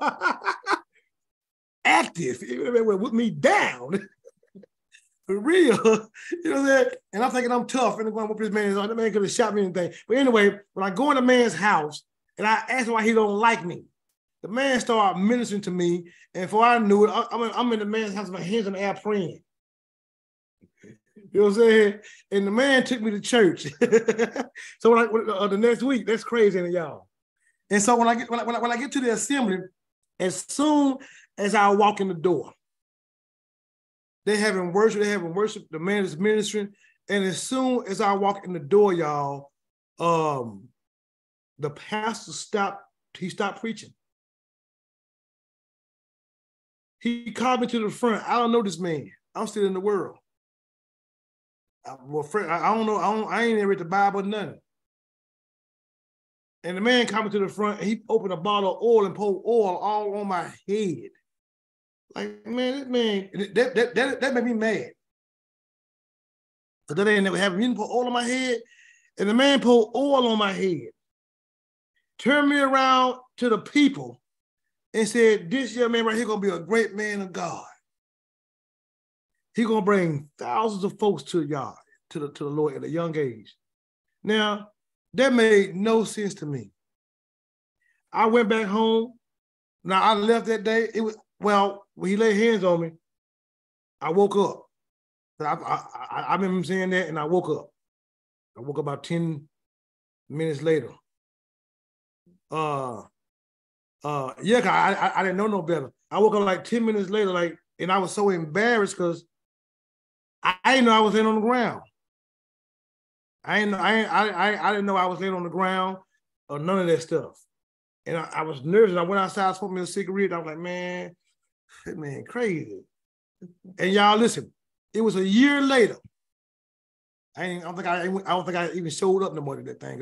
active. With me down. For real, you know what I'm saying? And I'm thinking I'm tough and I'm going, what this man is. That man could have shot me anything. But anyway, when I go in the man's house and I ask him why he don't like me, the man started ministering to me. And before I knew it, I'm in, I'm in the man's house, with my hands in the air praying. You know what I'm saying? And the man took me to church. so when I uh, the next week, that's crazy, y'all. And so when I get when I, when I, when I get to the assembly, as soon as I walk in the door, they having worship, they having worship. The man is ministering, and as soon as I walk in the door, y'all, um, the pastor stopped. He stopped preaching. He called me to the front. I don't know this man. I'm still in the world well, friend, I, don't know. I don't. I ain't ever read the Bible, nothing. And the man coming to the front, he opened a bottle of oil and poured oil all on my head. Like, man, that man, that that that, that made me mad. But that ain't never happened. You put oil on my head, and the man poured oil on my head. Turned me around to the people and said, This young man right here gonna be a great man of God. He's gonna bring thousands of folks to y'all, to the to the Lord at a young age. Now, that made no sense to me. I went back home. Now I left that day. It was well, when he laid hands on me, I woke up. I, I, I remember him saying that, and I woke up. I woke up about 10 minutes later. Uh uh yeah, I, I, I didn't know no better. I woke up like 10 minutes later, like, and I was so embarrassed because I, I didn't know I was in on the ground. I didn't, I, I, I didn't know I was laying on the ground or none of that stuff. And I, I was nervous. I went outside, smoked me a cigarette. I was like, man, man, crazy. And y'all listen, it was a year later. I, I don't think I, I don't think I even showed up no more to that thing.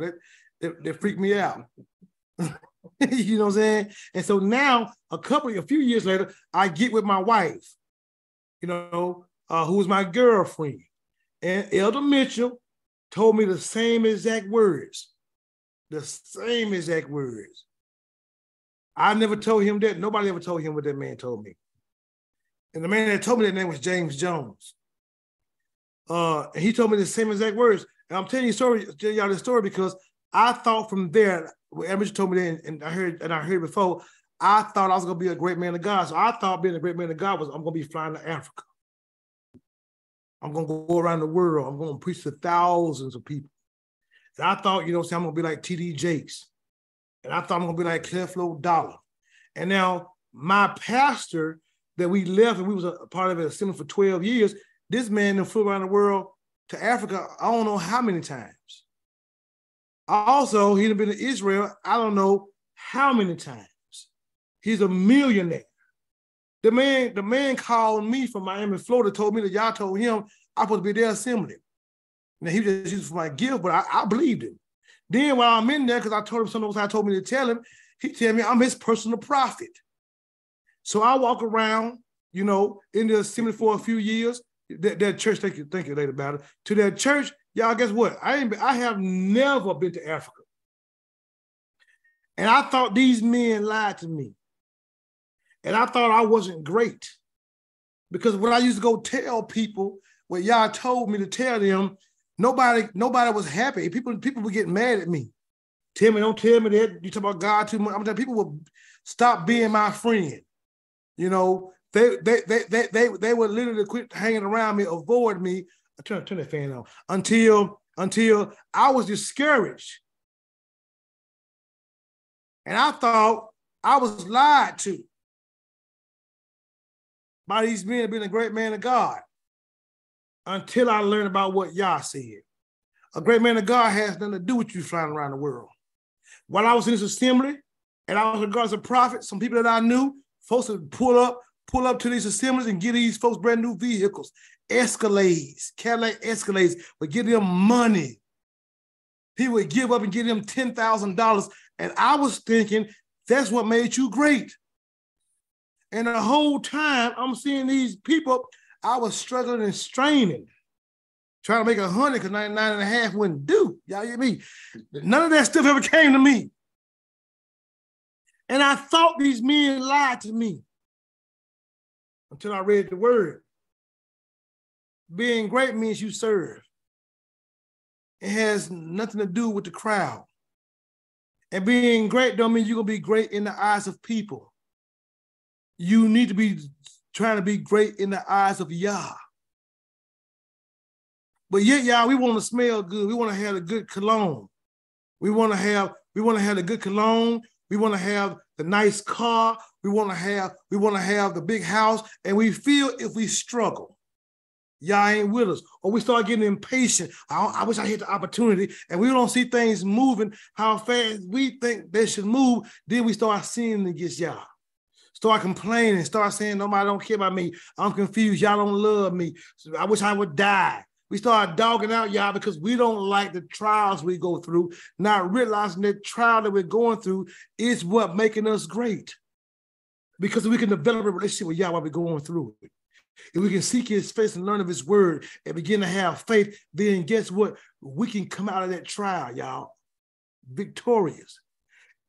That, that freaked me out. you know what I'm saying? And so now, a couple, a few years later, I get with my wife. You know, uh, who was my girlfriend. And Elder Mitchell told me the same exact words. The same exact words. I never told him that. Nobody ever told him what that man told me. And the man that told me that name was James Jones. Uh, and he told me the same exact words. And I'm telling you story, telling y'all this story because I thought from there, what Mitchell told me that, and I heard, and I heard before, I thought I was gonna be a great man of God. So I thought being a great man of God was I'm gonna be flying to Africa. I'm gonna go around the world. I'm gonna preach to thousands of people. And I thought, you know, I'm gonna be like TD Jakes. And I thought I'm gonna be like Creflo Dollar. And now my pastor that we left and we was a part of it assembly for 12 years, this man flew around the world to Africa, I don't know how many times. Also, he'd been to Israel, I don't know how many times. He's a millionaire. The man, the man called me from Miami, Florida, told me that Yah told him I was supposed to be there assembly. Now he just used for my gift, but I, I believed him. Then while I'm in there, because I told him something else I told me to tell him, he tell me I'm his personal prophet. So I walk around, you know, in the assembly for a few years. That, that church, thank you, thank you later about it. To that church, y'all, guess what? I ain't I have never been to Africa. And I thought these men lied to me. And I thought I wasn't great. Because when I used to go tell people what Yah told me to tell them, nobody, nobody was happy. People, people would get mad at me. Tell me, don't tell me that you talk about God too much. I'm telling people would stop being my friend. You know, they they they they they, they would literally quit hanging around me, avoid me. Turn turn that fan on until until I was discouraged. And I thought I was lied to by these men being a great man of God until I learned about what Yah said. A great man of God has nothing to do with you flying around the world. While I was in this assembly and I was regarded as a prophet, some people that I knew, folks would pull up, pull up to these assemblies and get these folks brand new vehicles, Escalades, Cadillac Escalades, but give them money. He would give up and give them $10,000. And I was thinking, that's what made you great. And the whole time I'm seeing these people, I was struggling and straining, trying to make a hundred because 99 and a half wouldn't do. Y'all get me? None of that stuff ever came to me. And I thought these men lied to me until I read the word. Being great means you serve. It has nothing to do with the crowd. And being great don't mean you're gonna be great in the eyes of people you need to be trying to be great in the eyes of Yah. But yet, y'all, we want to smell good. We want to have a good cologne. We want to have, we want to have a good cologne. We want to have the nice car. We want to have, we want to have the big house. And we feel if we struggle, Yah ain't with us. Or we start getting impatient. I, I wish I had the opportunity. And we don't see things moving how fast we think they should move. Then we start seeing against Yah. Start complaining, start saying nobody don't care about me. I'm confused. Y'all don't love me. I wish I would die. We start dogging out Yah because we don't like the trials we go through, not realizing that trial that we're going through is what making us great. Because we can develop a relationship with Yah while we're going through it. If we can seek his face and learn of his word and begin to have faith, then guess what? We can come out of that trial, y'all, victorious.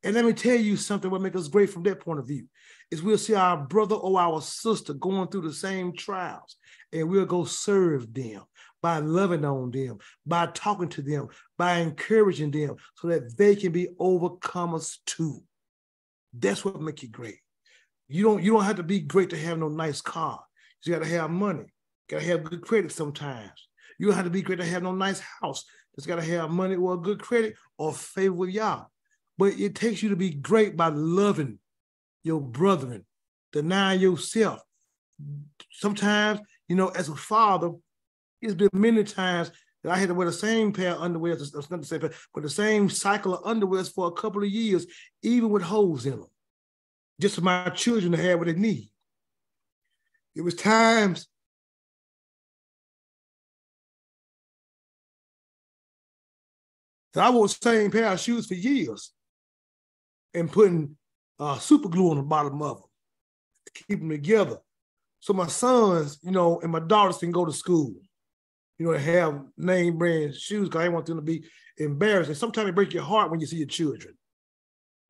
And let me tell you something what makes us great from that point of view is we'll see our brother or our sister going through the same trials and we'll go serve them by loving on them, by talking to them, by encouraging them so that they can be overcomers too. That's what make you great. You don't, you don't have to be great to have no nice car. You got to have money. You got to have good credit sometimes. You don't have to be great to have no nice house. Just got to have money or good credit or favor with Yah. But it takes you to be great by loving your brethren, denying yourself. Sometimes, you know, as a father, it's been many times that I had to wear the same pair of underwear, not the same pair, but the same cycle of underwears for a couple of years, even with holes in them, just for my children to have what they need. It was times that I wore the same pair of shoes for years and putting uh, super glue on the bottom of them to keep them together. So my sons, you know, and my daughters can go to school, you know, have name brand shoes because I want them to be embarrassed. And sometimes it breaks your heart when you see your children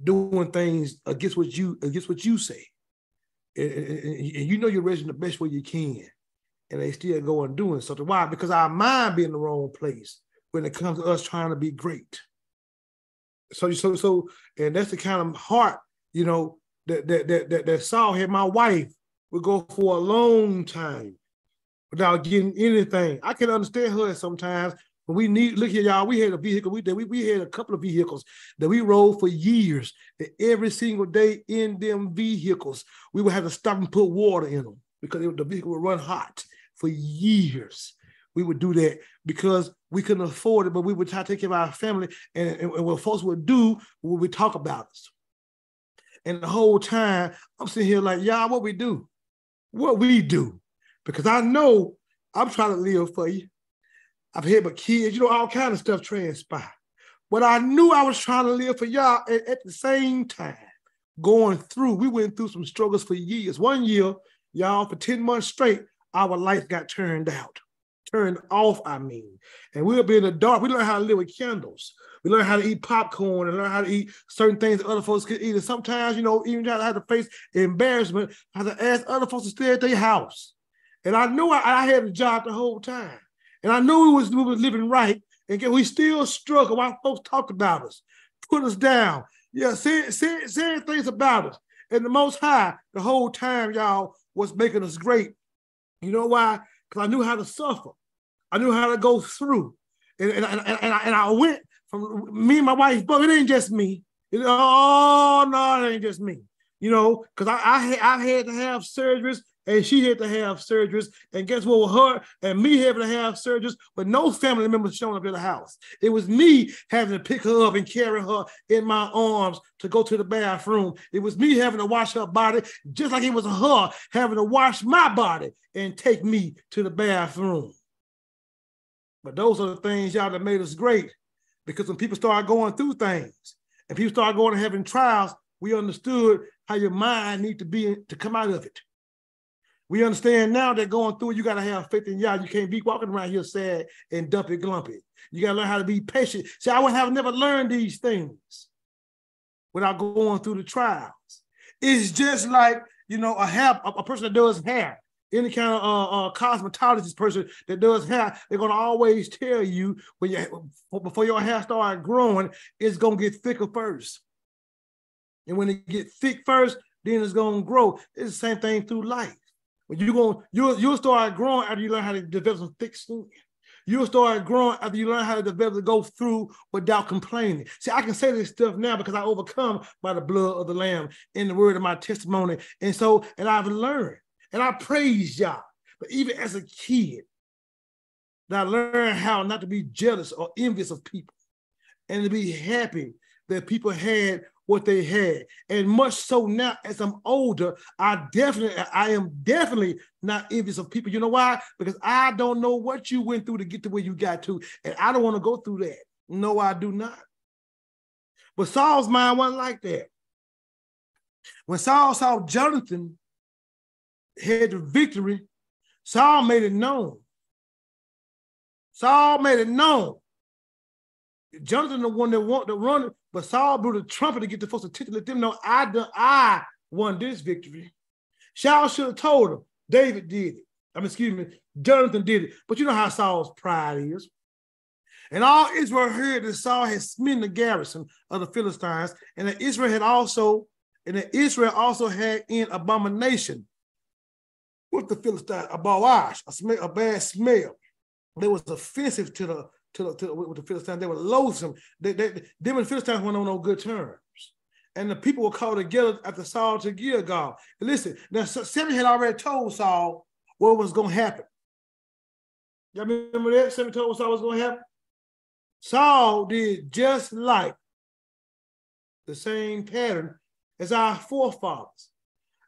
doing things against what you against what you say. And, and, and you know you're raising the best way you can. And they still go and doing something. Why? Because our mind be in the wrong place when it comes to us trying to be great. So, so, so, and that's the kind of heart you know, that that that that, that Saul had my wife would go for a long time without getting anything. I can understand her sometimes But we need, look here, y'all, we had a vehicle, we we, we had a couple of vehicles that we rode for years. That every single day in them vehicles, we would have to stop and put water in them because it, the vehicle would run hot for years. We would do that because we couldn't afford it, but we would try to take care of our family. And, and, and what folks would do, when we talk about us. And the whole time, I'm sitting here like, y'all, what we do? What we do? Because I know I'm trying to live for you. I've had my kids, you know, all kind of stuff transpire. But I knew I was trying to live for Yah at, at the same time, going through. We went through some struggles for years. One year, y'all, for 10 months straight, our lights got turned out, turned off, I mean. And we'll be in the dark. We learn how to live with candles. We learn how to eat popcorn and learn how to eat certain things that other folks could eat. And sometimes, you know, even to have to face embarrassment, have to ask other folks to stay at their house. And I knew I, I had a job the whole time. And I knew we was, we was living right. And we still struggle while folks talk about us, put us down. Yeah, saying, saying, saying things about us. And the Most High, the whole time, y'all, was making us great. You know why? Because I knew how to suffer. I knew how to go through. And, and, and, and, I, and I went from me and my wife, but it ain't just me. It, oh, no, it ain't just me. You know, because I, I, I had to have surgeries and she had to have surgeries. And guess what? With her and me having to have surgeries, but no family members showing up in the house. It was me having to pick her up and carry her in my arms to go to the bathroom. It was me having to wash her body, just like it was her having to wash my body and take me to the bathroom. But those are the things, y'all, that made us great. Because when people start going through things and people start going and having trials, we understood how your mind need to be to come out of it. We understand now that going through it, you got to have faith in Yah. You can't be walking around here sad and dumpy glumpy. You got to learn how to be patient. See, I would have never learned these things without going through the trials. It's just like, you know, a hair, a, a person that does hair, any kind of uh, uh, cosmetologist person that does hair, they're gonna always tell you when you before your hair start growing, it's gonna get thicker first. And when it get thick first, then it's gonna grow. It's the same thing through life. When you going you'll you'll start growing after you learn how to develop some thick skin. You'll start growing after you learn how to develop to go through without complaining. See, I can say this stuff now because I overcome by the blood of the Lamb in the word of my testimony. And so, and I've learned, and I praise Yah. But even as a kid, I learned how not to be jealous or envious of people and to be happy that people had what they had. And much so now, as I'm older, I definitely, I am definitely not envious of people. You know why? Because I don't know what you went through to get to where you got to, and I don't want to go through that. No, I do not. But Saul's mind wasn't like that. When Saul saw Jonathan had the victory, Saul made it known. Saul made it known. Jonathan, the one that want to run but Saul blew the trumpet to get the folks' attention, let them know I done, I won this victory. Saul should have told him. David did it. I mean, excuse me, Jonathan did it. But you know how Saul's pride is. And all Israel heard that Saul had smitten the garrison of the Philistines, and that Israel had also, and that Israel also had in abomination with the Philistines, a bawash, a, smell, a bad smell that was offensive to the to the, to the, with the Philistines. They were loathsome. They, they, them and the Philistines went on no good terms. And the people were called together after Saul to Gilgal. Listen, now Samuel had already told Saul what was going to happen. Y'all remember that? Samuel told Saul what was going to happen? Saul did just like the same pattern as our forefathers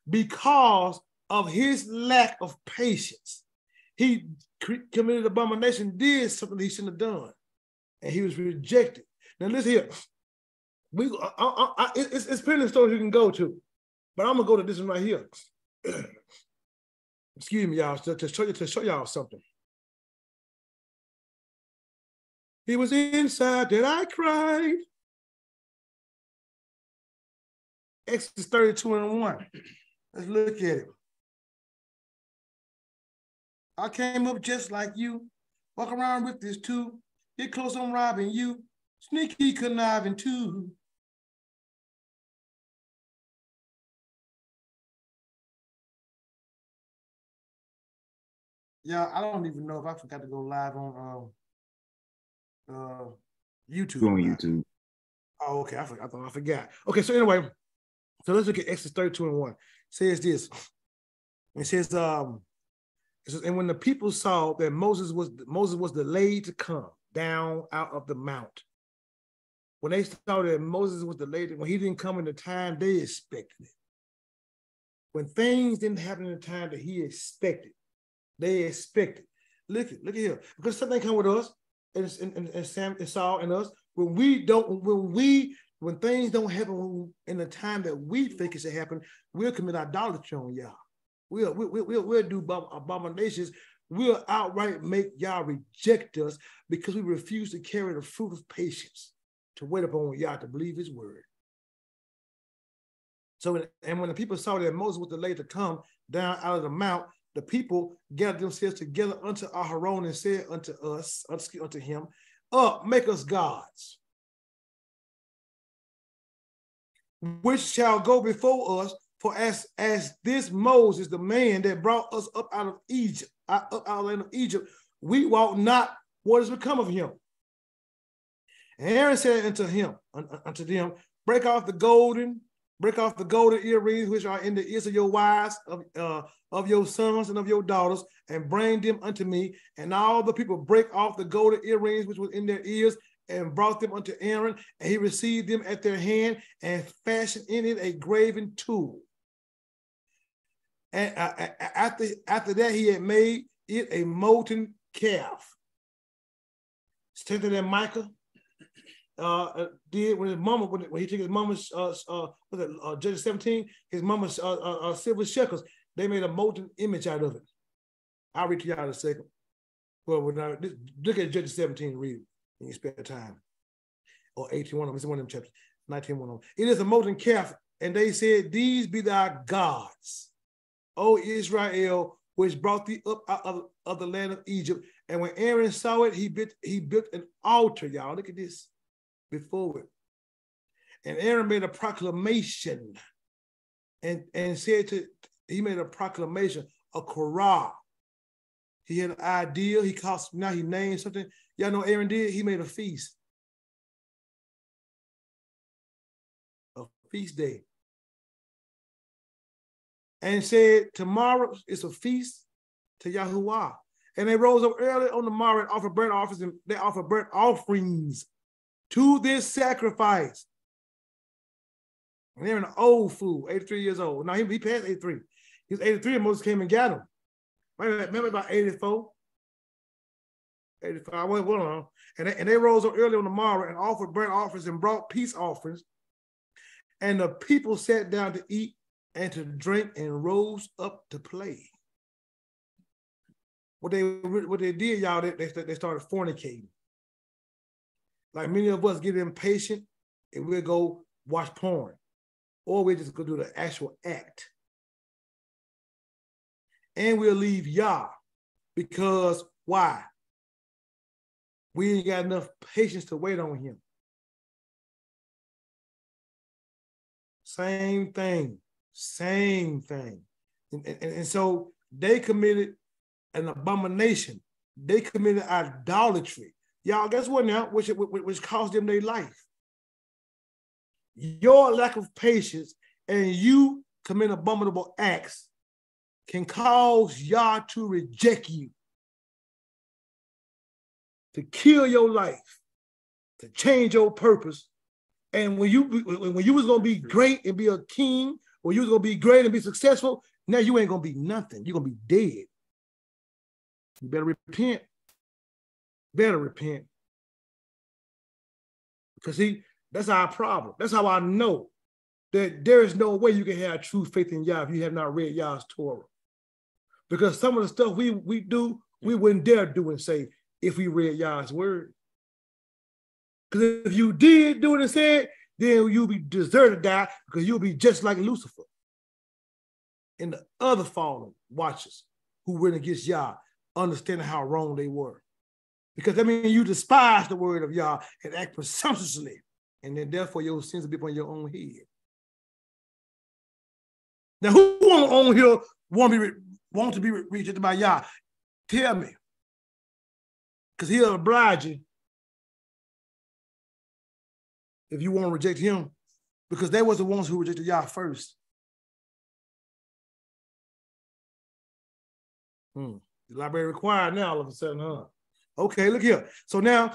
because of his lack of patience. He committed abomination, did something he shouldn't have done, and he was rejected. Now listen here, we uh, uh, uh, I, I, I, it's, it's plenty of stories you can go to, but I'm gonna go to this one right here. Excuse me, y'all, to, to show you to show y'all something. He was inside that I cried. Exodus 32 and 1. Let's look at it. I came up just like you. Walk around with this too. Get close on robbing you. Sneaky conniving too. Yeah, I don't even know if I forgot to go live on um uh, YouTube. on YouTube. Oh, okay. I, forgot, I thought I forgot. Okay, so anyway, so let's look at Exodus 32 and 1. It says this. It says, um, says, and when the people saw that Moses was Moses was delayed to come down out of the mount, when they saw that Moses was delayed, when he didn't come in the time they expected it. When things didn't happen in the time that he expected, they expected. Look at look at here. Because something come with us, and, and, and Sam and Saul and us, when we don't, when we, when things don't happen in the time that we think it should happen, we'll commit idolatry on y'all. We'll, we'll, we'll, we'll do abominations. We'll outright make Yah reject us because we refuse to carry the fruit of patience, to wait upon Yah to believe his word. So, and when the people saw that Moses was delayed to come down out of the mount, the people gathered themselves together unto Aharon and said unto us, unto him, Up, make us gods, which shall go before us. For as, as this Moses, the man that brought us up out of Egypt, out, out of land of Egypt, we walk not what has become of him. And Aaron said unto him, unto them, break off the golden break off the golden earrings which are in the ears of your wives, of, uh, of your sons and of your daughters, and bring them unto me. And all the people break off the golden earrings which were in their ears and brought them unto Aaron, and he received them at their hand and fashioned in it a graven tool. And uh, after, after that, he had made it a molten calf. Strengther than Micah, uh, uh, did when his mama when, when he took his mama's uh, uh, uh 17, his mama's uh, uh, uh, silver shekels, they made a molten image out of it. I'll read to y'all in a second. Well, when I, look at Judges 17, read it when you spare time. Or 18, one of them, it's one of them chapters, 19, one of them. It is a molten calf, and they said, These be thy gods, O Israel, which brought thee up out of, of the land of Egypt. And when Aaron saw it, he built, he built an altar, y'all. Look at this before it. And Aaron made a proclamation and, and said to, he made a proclamation, a korah. He had an idea, he cost, now he named something. Y'all know Aaron did? He made a feast. A feast day. And said, tomorrow is a feast to Yahuwah. And they rose up early on the morrow and offered burnt offerings, and they offered burnt offerings to this sacrifice. And they're an old fool, 83 years old. Now he, he passed 83. He was 83 and Moses came and got him. Remember about 84? 85, well, well on. And they, and they rose up early on the morrow and offered burnt offerings and brought peace offerings. And the people sat down to eat and to drink and rose up to play. What they what they did, y'all, they, they started fornicating like many of us get impatient and we'll go watch porn, or we just go do the actual act. And we'll leave Yah because why? We ain't got enough patience to wait on him. Same thing, same thing. And, and, and so they committed an abomination. They committed idolatry. Y'all, guess what now? Which, which, which cost them their life. Your lack of patience and you commit abominable acts can cause Yah to reject you, to kill your life, to change your purpose. And when you when you was gonna be mm-hmm. great and be a king, or you was gonna be great and be successful, now you ain't gonna be nothing. You're gonna be dead. You better repent better repent. Because see, that's our problem. That's how I know that there is no way you can have true faith in Yah if you have not read Yah's Torah. Because some of the stuff we, we do, we mm. wouldn't dare do and say if we read Yah's word. Because if you did do it and said, then you'll be deserted, God, because you'll be just like Lucifer and the other fallen watchers who went against Yah, understanding how wrong they were. Because that means you despise the word of Yah and act presumptuously, and then therefore your sins will be upon your own head. Now, who on here want, be, want to be rejected by Yah? Tell me. Because he'll oblige you if you want to reject him, because they was the ones who rejected Yah first. Hmm. The library required now all of a sudden, huh? Okay, look here. So now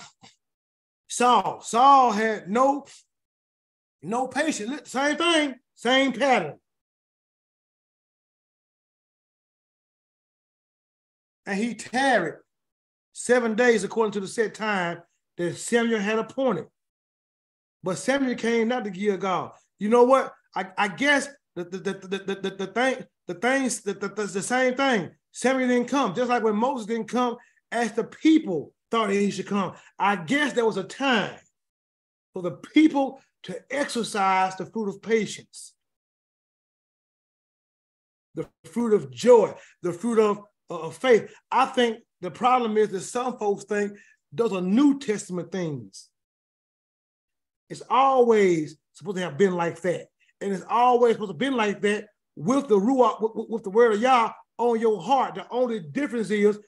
Saul, Saul had no, no patience. Same thing, same pattern. And he tarried seven days according to the set time that Samuel had appointed. But Samuel came not to Gilgal. You know what? I, I guess the the, the, the, the, the thing, the things, the, the, the same thing. Samuel didn't come, just like when Moses didn't come as the people thought he should come. I guess there was a time for the people to exercise the fruit of patience, the fruit of joy, the fruit of, of faith. I think the problem is that some folks think those are New Testament things. It's always supposed to have been like that. And it's always supposed to have been like that with the Ruach, with, with the word of Yah on your heart. The only difference is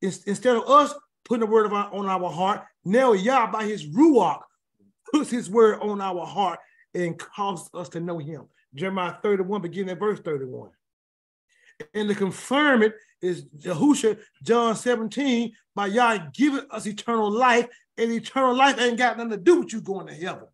instead of us putting the word of our, on our heart, now Yah by his Ruach puts his word on our heart and causes us to know him. Jeremiah 31, beginning at verse 31. And to confirm it is Yahusha, John 17, by Yah giving us eternal life, and eternal life ain't got nothing to do with you going to heaven.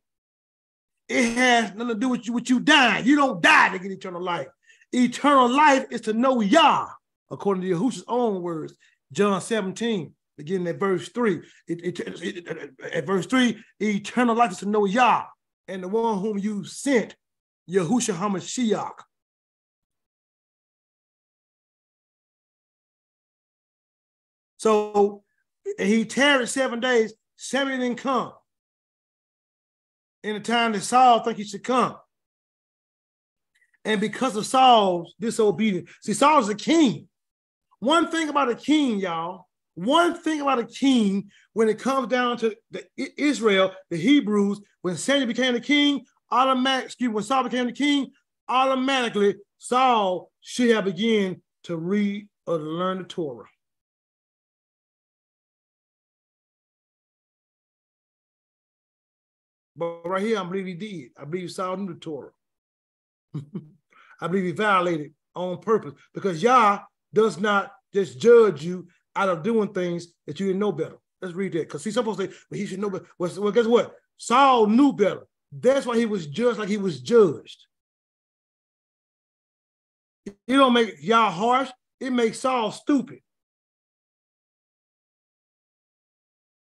It has nothing to do with you with you dying. You don't die to get eternal life. Eternal life is to know Yah, according to Yahusha's own words, John 17, beginning at verse 3. It, it, it, at verse 3, eternal life is to know Yah and the one whom you sent, Yahusha HaMashiach. So he tarried seven days, seven didn't come. In the time that Saul think he should come. And because of Saul's disobedience, see, Saul's a king. One thing about a king, y'all, one thing about a king, when it comes down to the Israel, the Hebrews, when Samuel became the king, automatic, excuse me, when Saul became the king, automatically Saul should have begun to read or to learn the Torah. But right here, I believe he did. I believe Saul knew the Torah. I believe he violated on purpose because Yah does not just judge you out of doing things that you didn't know better. Let's read that. Because see, some folks say, well, he should know better. Well, well, guess what? Saul knew better. That's why he was judged like he was judged. You don't make Yah harsh, it makes Saul stupid.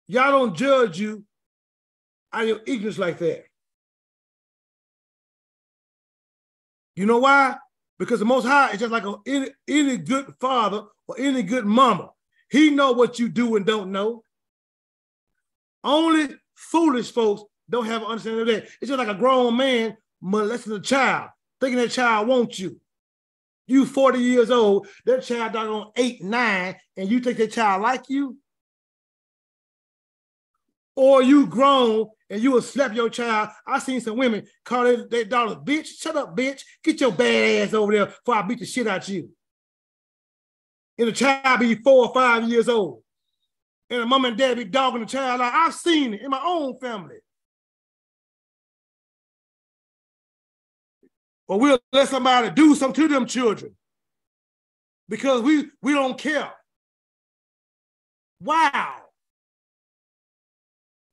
Y'all don't judge you of your ignorance like that. You know why? Because the Most High is just like a, any, any good father or any good mama. He know what you do and don't know. Only foolish folks don't have an understanding of that. It's just like a grown man molesting a child, thinking that child wants you. You 40 years old, that child died on eight, nine, and you think that child like you? Or you grown and you will slap your child. I seen some women call their, their daughter, bitch, shut up, bitch. Get your bad ass over there before I beat the shit out you. And the child be four or five years old. And the mom and dad be dogging the child out. I've seen it in my own family. Or we'll let somebody do something to them children because we, we don't care. Wow.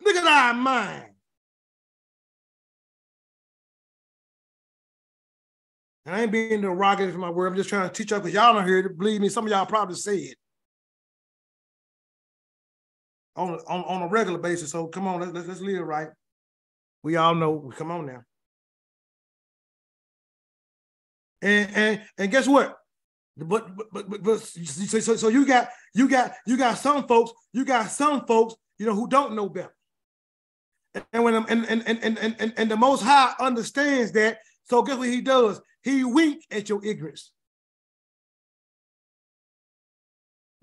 Look at our mind. And I ain't being derogatory for my word. I'm just trying to teach y'all because y'all don't hear it. Believe me, some of y'all probably say it on, on, on a regular basis. So come on, let's, let's live right. We all know. Come on now. And and and guess what? But but but, but so, so, so you got you got you got some folks you got some folks you know who don't know better. And when and and and and and, and the Most High understands that, so guess what He does? He wink at your ignorance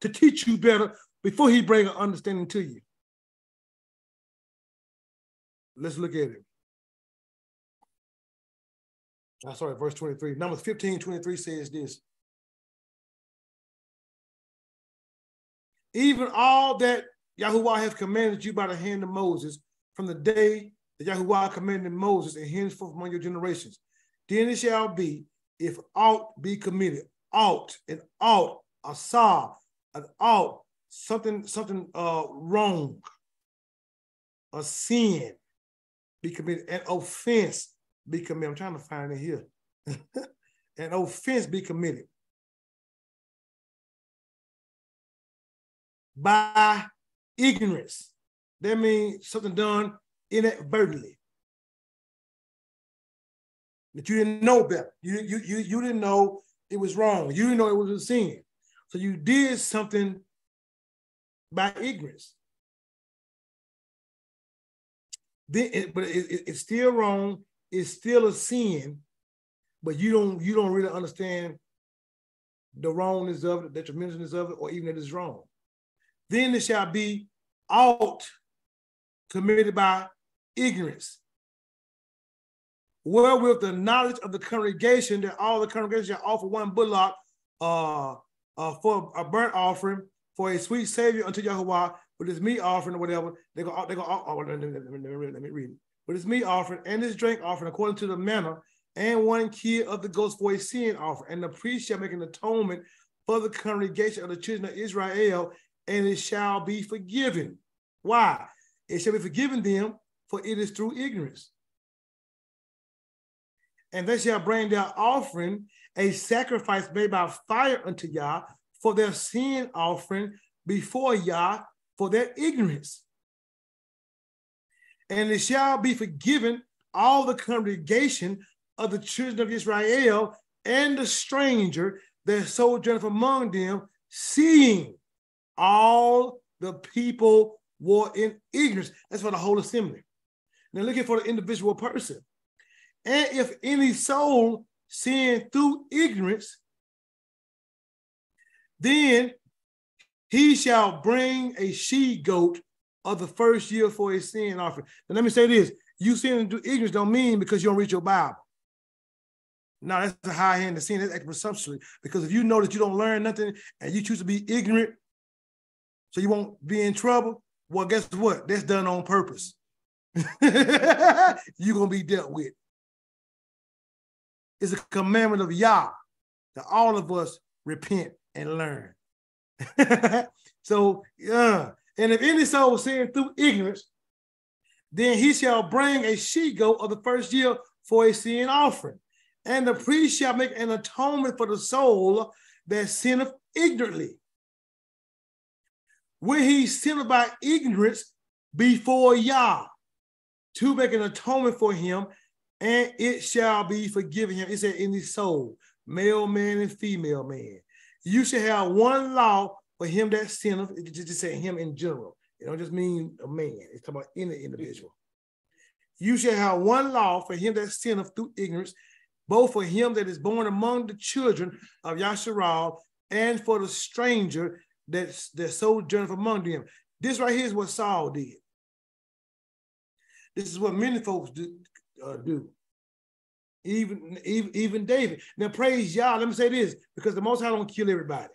to teach you better before he bring an understanding to you. Let's look at it. I'm sorry, verse 23. Numbers 15, 23 says this. Even all that Yahuwah has commanded you by the hand of Moses from the day that Yahuwah commanded Moses and henceforth among your generations. Then it shall be, if aught be committed, aught, and aught, a saw, an ought, something, something uh wrong, a sin be committed, an offense be committed. I'm trying to find it here. an offense be committed by ignorance. That means something done inadvertently. That you didn't know better. You, you, you, you didn't know it was wrong. You didn't know it was a sin. So you did something by ignorance. Then, it, but it, it, it's still wrong. It's still a sin, but you don't you don't really understand the wrongness of it, the detrimentness of it, or even that it's wrong. Then it shall be ought committed by ignorance. Wherewith the knowledge of the congregation that all the congregation shall offer one bullock uh, uh, for a burnt offering for a sweet savior unto Yahweh with his meat offering or whatever. They go, they go. Oh, oh, let, me, let, me, let me read it. With his meat offering and his drink offering according to the manner, and one kid of the ghost for a sin offering. And the priest shall make an atonement for the congregation of the children of Israel, and it shall be forgiven. Why? It shall be forgiven them, for it is through ignorance. And they shall bring their offering, a sacrifice made by fire unto Yah, for their sin offering before Yah, for their ignorance. And it shall be forgiven all the congregation of the children of Israel and the stranger that sojourneth among them, seeing all the people were in ignorance. That's for the whole assembly. Now looking for the individual person. And if any soul sin through ignorance, then he shall bring a she goat of the first year for a sin offering. Now let me say this: you sin through ignorance don't mean because you don't read your Bible. No, that's a high hand of sin. That's presumptuously. Because if you know that you don't learn nothing and you choose to be ignorant, so you won't be in trouble, well, guess what? That's done on purpose. You're gonna be dealt with. It's a commandment of Yah that all of us repent and learn. so, yeah. And if any soul sin through ignorance, then he shall bring a she goat of the first year for a sin offering. And the priest shall make an atonement for the soul that sinneth ignorantly. When he sinned by ignorance before Yah, to make an atonement for him, and it shall be forgiven him. It said in the soul, male man and female man. You shall have one law for him that sinneth. It just say him in general. It don't just mean a man. It's talking about any individual. You shall have one law for him that sinneth through ignorance, both for him that is born among the children of Yasharal and for the stranger that, that sojourneth among them. This right here is what Saul did. This is what many folks do. Uh, do. Even, even, even David. Now praise y'all. Let me say this because the Most High don't kill everybody.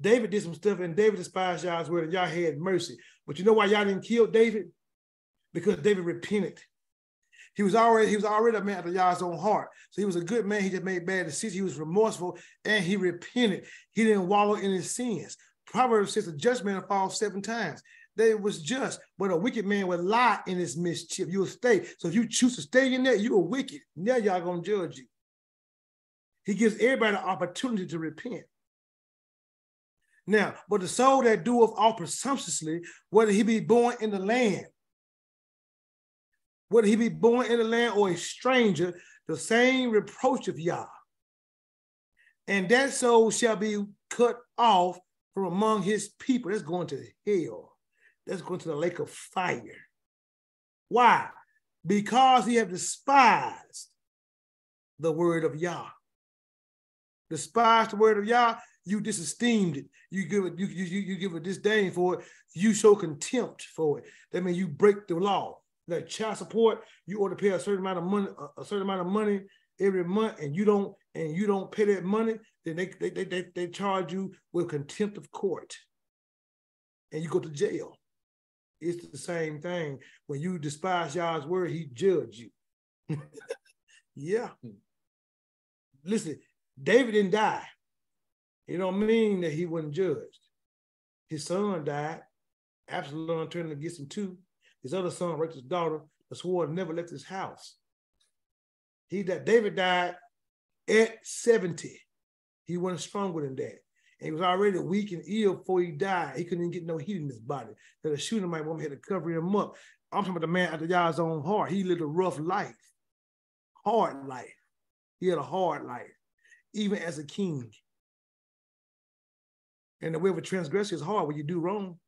David did some stuff, and David despised y'all's word, and y'all had mercy. But you know why y'all didn't kill David? Because David repented. He was already he was already a man after y'all's own heart. So he was a good man. He just made bad decisions. He was remorseful and he repented. He didn't wallow in his sins. Proverbs says a just man falls seven times. That was just, but a wicked man would lie in his mischief. You will stay. So if you choose to stay in there, you are wicked. Now y'all gonna judge you. He gives everybody an opportunity to repent. Now, but the soul that doeth all presumptuously, whether he be born in the land, whether he be born in the land or a stranger, the same reproach of Yah. And that soul shall be cut off from among his people. That's going to hell. That's going to the lake of fire. Why? Because he have despised the word of Yah. Despised the word of Yah, you disesteemed it. You give it, you, you, you give a disdain for it. You show contempt for it. That means you break the law. Like child support, you ought to pay a certain amount of money, a certain amount of money every month, and you don't, and you don't pay that money, then they they they, they, they charge you with contempt of court, and you go to jail. It's the same thing. When you despise Yah's word, he judge you. yeah. Listen, David didn't die. It don't mean that he wasn't judged. His son died. Absalom turned against him too. His other son, Rachel's daughter, the sword never left his house. He that David died at 70. He wasn't stronger than that. And he was already weak and ill before he died. He couldn't even get no heat in his body. That a shooter might want had to cover him up. I'm talking about the man after Yah's own heart. He lived a rough life, hard life. He had a hard life, even as a king. And the way of a transgressor is hard when you do wrong.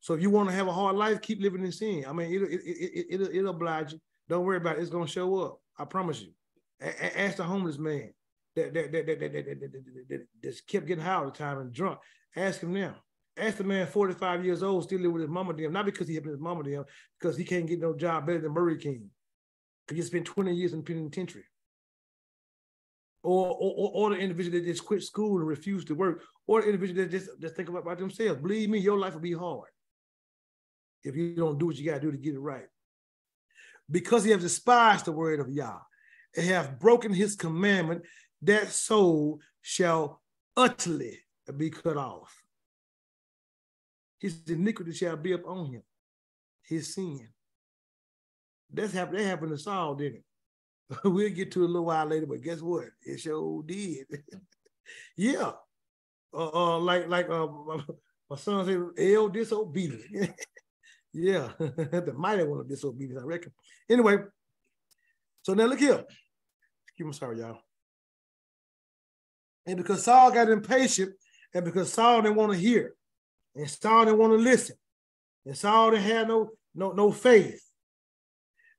So if you want to have a hard life, keep living in sin. I mean, it'll, it, it, it, it'll, it'll oblige you. Don't worry about it. It's going to show up. I promise you. A- ask the homeless man that that that, that, that, that, that, that, that, that kept getting high all the time and drunk. Ask him now. Ask the man 45 years old, still living with his mama them, not because he had his mama them, because he can't get no job better than Murray King. Because he spent 20 years in penitentiary. Or, or, or the individual that just quit school and refused to work, or the individual that just, just think about, about themselves. Believe me, your life will be hard if you don't do what you got to do to get it right. Because he has despised the word of Yah and have broken his commandment, that soul shall utterly be cut off. His iniquity shall be upon him, his sin. That's happened. That happened to Saul, didn't it? we'll get to it a little while later, but guess what? It sure did. yeah. Uh, uh, like like uh, my son said, El disobedient. yeah, the mighty one of disobedience, I reckon. Anyway, so now look here. Excuse me, sorry, y'all. And because Saul got impatient, and because Saul didn't want to hear, and Saul didn't want to listen, and Saul didn't have no no no faith,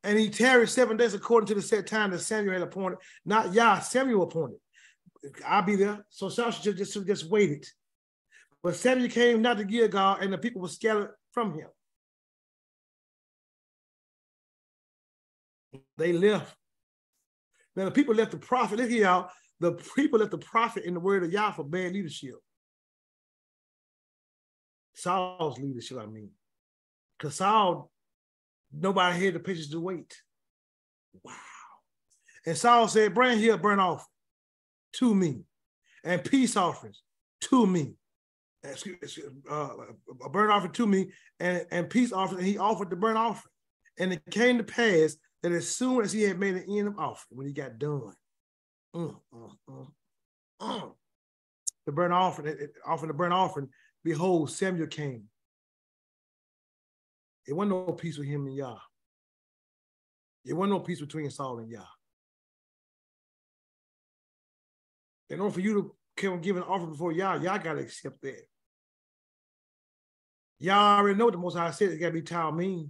and he tarried seven days according to the set time that Samuel had appointed, not Yah, Samuel appointed. I'll be there. So Saul should just, just, just waited. But Samuel came not to Gilgal, and the people were scattered from him. They left. Now the people left the prophet. Look here, y'all. The people left the prophet in the word of Yah for bad leadership. Saul's leadership, I mean. Because Saul Nobody had the patience to wait. Wow. And Saul said, Bring here a burnt offering to me, and peace offerings to me. Excuse, Uh, a burnt offering to me and, and peace offering. And he offered the burnt offering. And it came to pass that as soon as he had made an end of offering, when he got done, mm, mm, mm, the burnt offering, offering the burnt offering, behold, Samuel came it wasn't no peace with him and Yah. It wasn't no peace between Saul and Yah. In order for you to come give an offer before Yah, Yah got to accept that. Y'all already know what the Most High said. It got to be Talmud,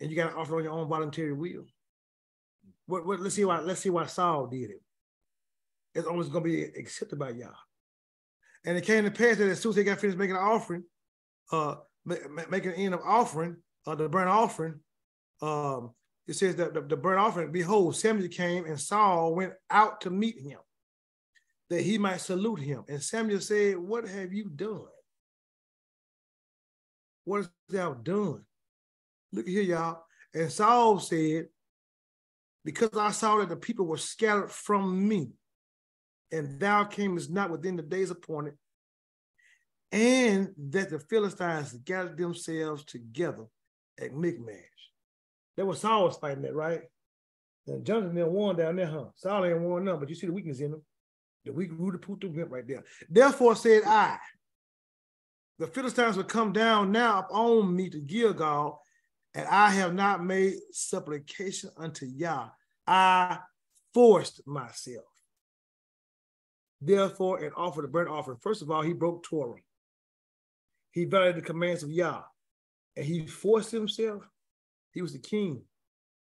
and you got to offer on your own voluntary will. What, what, let's see why. Let's see why Saul did it. It's always going to be accepted by Yah. And it came to pass that as soon as they got finished making an offering, uh, making an end of offering, uh, the burnt offering, um, it says that the, the burnt offering, behold, Samuel came and Saul went out to meet him that he might salute him. And Samuel said, What have you done? What has thou done? Look here, y'all. And Saul said, Because I saw that the people were scattered from me, and thou camest not within the days appointed, and that the Philistines gathered themselves together at Michmash. That was Saul was fighting that, right? And Jonathan didn't won down there, huh? Saul ain't won none, but you see the weakness in them. The weak rooted put the wimp right there. Therefore said I, the Philistines will come down now upon me to Gilgal, and I have not made supplication unto Yah. I forced myself. Therefore, and offered a burnt offering. First of all, he broke Torah. He violated the commands of Yah and he forced himself, he was the king.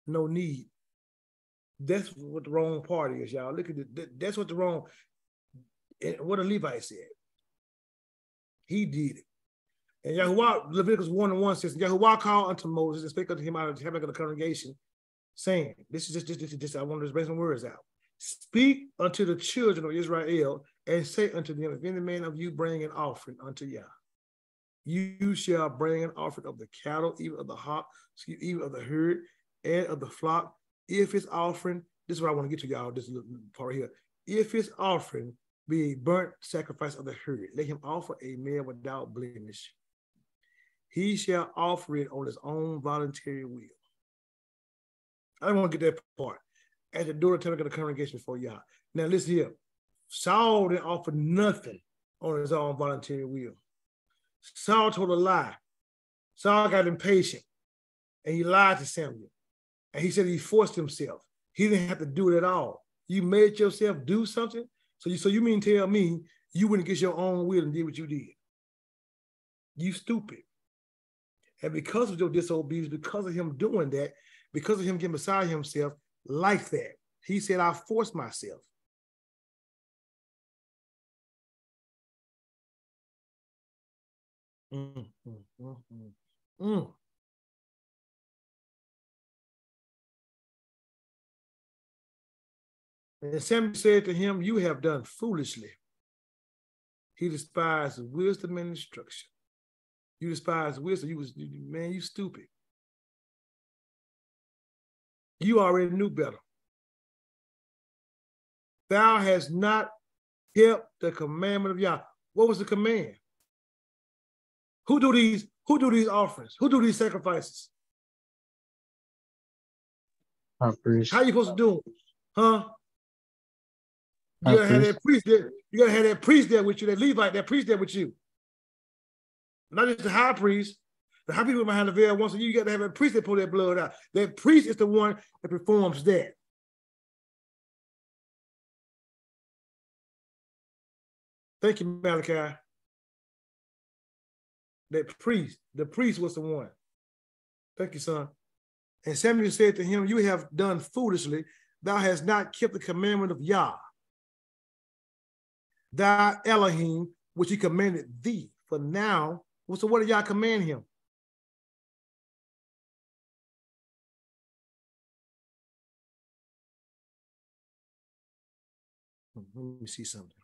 No need. That's what the wrong party is, y'all. Look at it. That's what the wrong, what a Levite said. He did it. And Yahuwah, Leviticus 1 and 1 says, Yahuwah called unto Moses and spake unto him out of the heaven of the congregation, saying, This is just, this, this, this, I want to just bring some words out. Speak unto the children of Israel and say unto them, If any man of you bring an offering unto Yah, You shall bring an offering of the cattle, even of the hawk, even of the herd, and of the flock. If his offering, this is what I want to get to y'all, this little part here. If his offering be a burnt sacrifice of the herd, let him offer a male without blemish. He shall offer it on his own voluntary will. I don't want to get that part. At the door of the congregation for y'all. Now listen here. Saul didn't offer nothing on his own voluntary will. Saul told a lie. Saul got impatient and he lied to Samuel. And he said he forced himself. He didn't have to do it at all. You made yourself do something. So you so you mean tell me you wouldn't get your own will and did what you did? You stupid. And because of your disobedience, because of him doing that, because of him getting beside himself like that, he said, I forced myself. Mm, mm, mm, mm. mm. And Samuel said to him, You have done foolishly. He despised wisdom and instruction. You despise wisdom. You was man, you stupid. You already knew better. Thou hast not kept the commandment of Yah. What was the command? Who do these? Who do these offerings? Who do these sacrifices? How are you supposed to do them? Huh? You gotta have that priest there. You gotta have that priest there with you, that Levite, that priest there with you. Not just the high priest. The high priest behind the veil once. You got to have a priest that pull that blood out. That priest is the one that performs that. Thank you, Malachi. That priest, the priest was the one. Thank you, son. And Samuel said to him, You have done foolishly. Thou hast not kept the commandment of Yah, thy Elohim, which he commanded thee. For now so what did y'all command him? Let me see something.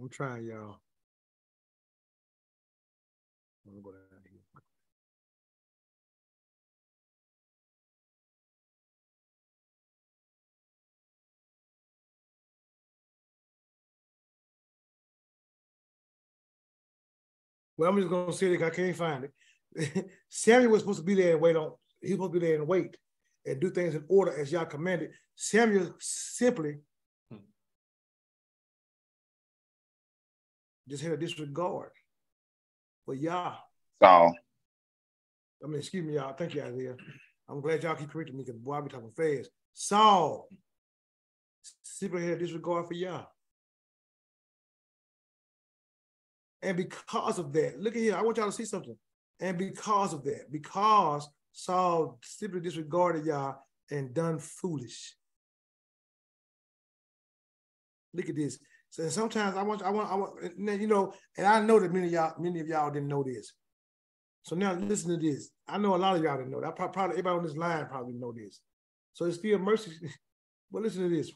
I'm trying, y'all. I'm go down here. Well, I'm just gonna say that I can't find it. Samuel was supposed to be there and wait on. He was supposed to be there and wait and do things in order as y'all commanded. Samuel simply just had a disregard for y'all. So, I mean, excuse me, y'all. Thank you, Isaiah. I'm glad y'all keep correcting me because boy, I be talking fast. Saul simply had a disregard for y'all. And because of that, look at here, I want y'all to see something. And because of that, because Saul simply disregarded y'all and done foolish. Look at this. So sometimes I want, I want, I want, you know, and I know that many of y'all, many of y'all didn't know this. So now listen to this. I know a lot of y'all didn't know that. Probably everybody on this line probably know this. So it's still mercy. but listen to this.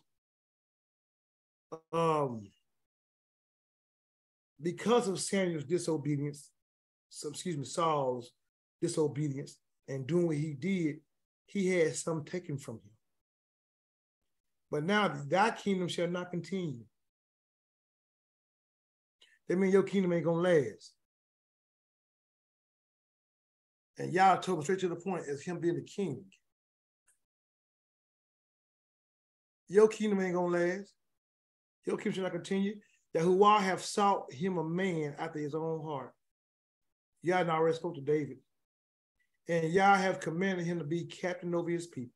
Um, because of Samuel's disobedience, so excuse me, Saul's disobedience and doing what he did, he had some taken from him. But now that kingdom shall not continue that means your kingdom ain't gonna last. And Yah told him straight to the point as him being the king. Your kingdom ain't gonna last. Your kingdom shall not continue. Yahuwah have sought him a man after his own heart. Yah already spoke to David. And Yah have commanded him to be captain over his people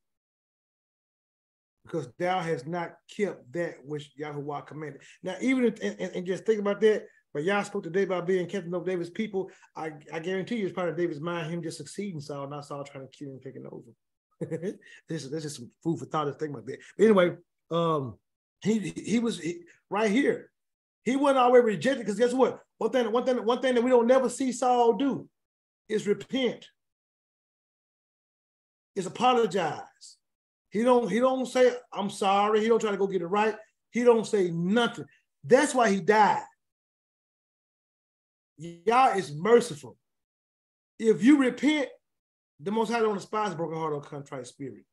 because thou has not kept that which Yahuwah commanded. Now, even and, just think about that, But y'all spoke today about being captain of David's people. I, I guarantee you, it's part of David's mind, him just succeeding Saul, not Saul trying to kill him, taking over. this, is, this is some food for thought. This thing about that. But Anyway, um, he he was he, right here. He wasn't always rejected because guess what? One thing, one thing, one thing that we don't never see Saul do is repent. Is apologize. He don't he don't say I'm sorry. He don't try to go get it right. He don't say nothing. That's why he died. Yah is merciful. If you repent, the Most High don't despise broken heart or contrite spirit.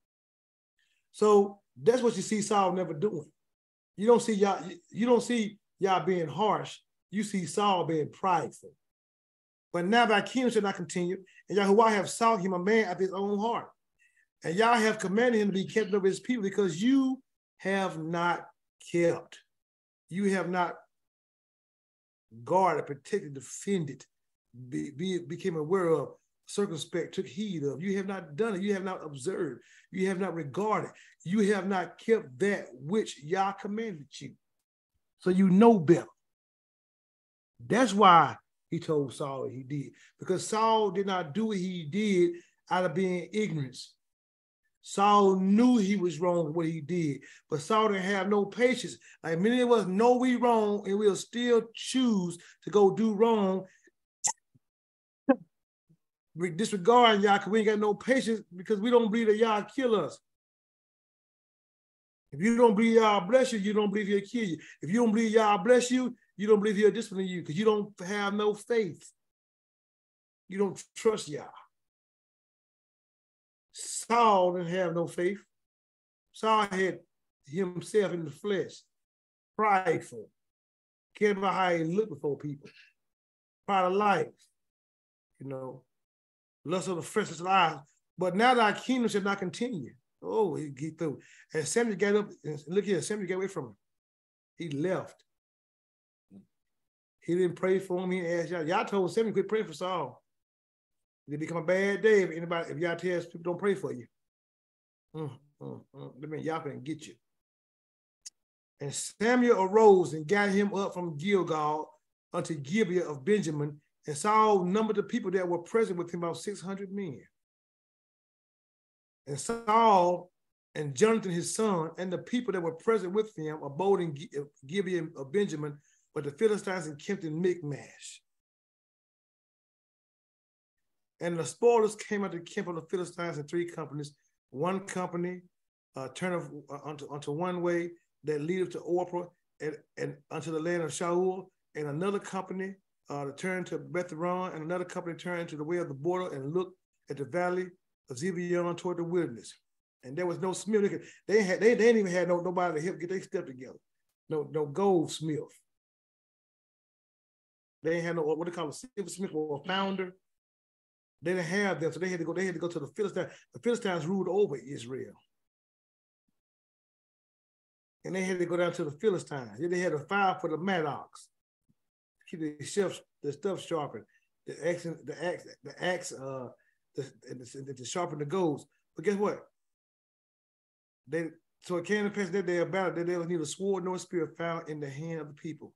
So that's what you see Saul never doing. You don't see Yah. You don't see Yah being harsh. You see Saul being prideful. But now thy kingdom shall not continue, and Yahuwah have sought him a man after his own heart. And Yah have commanded him to be kept of his people because you have not kept. You have not guarded, protected, defended, be, be, became aware of, circumspect, took heed of. You have not done it. You have not observed. You have not regarded. You have not kept that which Yah commanded you. So you know better. That's why he told Saul he did. Because Saul did not do what he did out of being ignorance. Saul knew he was wrong what he did, but Saul didn't have no patience. Like many of us know we wrong and we'll still choose to go do wrong, disregarding Yah because we ain't got no patience because we don't believe that Yah kill us. If you don't believe Yah bless you, you don't believe He'll kill you. If you don't believe Yah bless you, you don't believe He'll discipline you because you don't have no faith. You don't trust Yah. Saul didn't have no faith. Saul had himself in the flesh, prideful, cared about how he looked before people, pride of life, you know, lust of the freshest life. But now thy kingdom shall not continue. Oh, he get through. And Samuel got up, and look here, Samuel got away from him. He left. He didn't pray for him. He asked y'all. Y'all told Samuel quit praying for Saul. It become a bad day if anybody, if y'all tell people don't pray for you. Mm, mm, mm. Means y'all can get you. And Samuel arose and got him up from Gilgal unto Gibeah of Benjamin, and Saul numbered the people that were present with him about 600 men. And Saul and Jonathan his son and the people that were present with him abode in Gibeah of Benjamin, but the Philistines encamped in Michmash. And the spoilers came out of the camp of the Philistines in three companies. One company uh, turned uh, onto, onto one way that leadeth to Ophrah and, and unto the land of Shaul, and another company uh, to turn to Bethhoron, and another company turned to the way of the border and looked at the valley of Zibeon toward the wilderness. And there was no smith. They had they, they didn't even have no nobody to help get their step together. No no goldsmith. They have no what they call a silversmith or a founder. They didn't have them, so they had to go. They had to go to the Philistines. The Philistines ruled over Israel, and they had to go down to the Philistines. Then They had a file for the mattocks, keep the stuff, the stuff sharpened, the axe, the axe, the axe, uh, the, the, the sharpen the goals. But guess what? They so it came to pass that day about it that there was neither sword nor spear found in the hand of the people.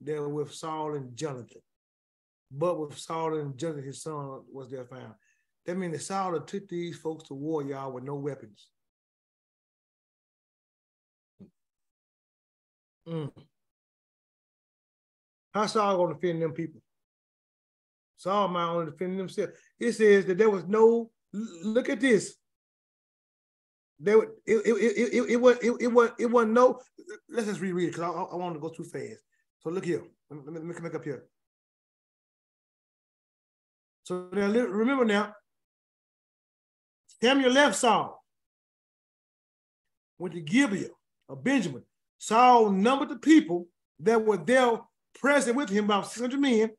They were with Saul and Jonathan but with Saul and Jonathan, his son, was there found. That means that Saul took these folks to war, y'all, with no weapons. Mm. How Saul to defend them people? Saul might only defend themselves. It says that there was no, look at this. There, it, it, it, it, it, was, it, it, was, it wasn't no, let's just reread it because I, I, I want to go too fast. So look here, let me, let me come back up here. So now remember now, Samuel left Saul, went to Gibeah of Benjamin. Saul numbered the people that were there present with him, about 600 men.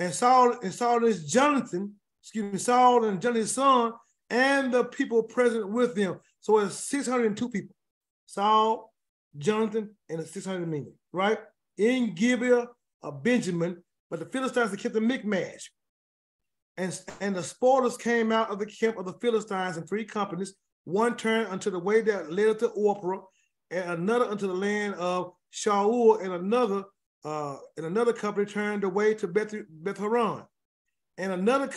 And Saul and Saul is Jonathan, excuse me, Saul and Jonathan's son, and the people present with them. So it's 602 people. Saul, Jonathan, and the 600 men, right? In Gibeah of Benjamin, but the Philistines kept the Michmash. And, and the spoilers came out of the camp of the Philistines in three companies. One turned unto the way that led to Ophrah, and another unto the land of Shaul, and another uh, and another company turned away to Beth, Beth Horon, and another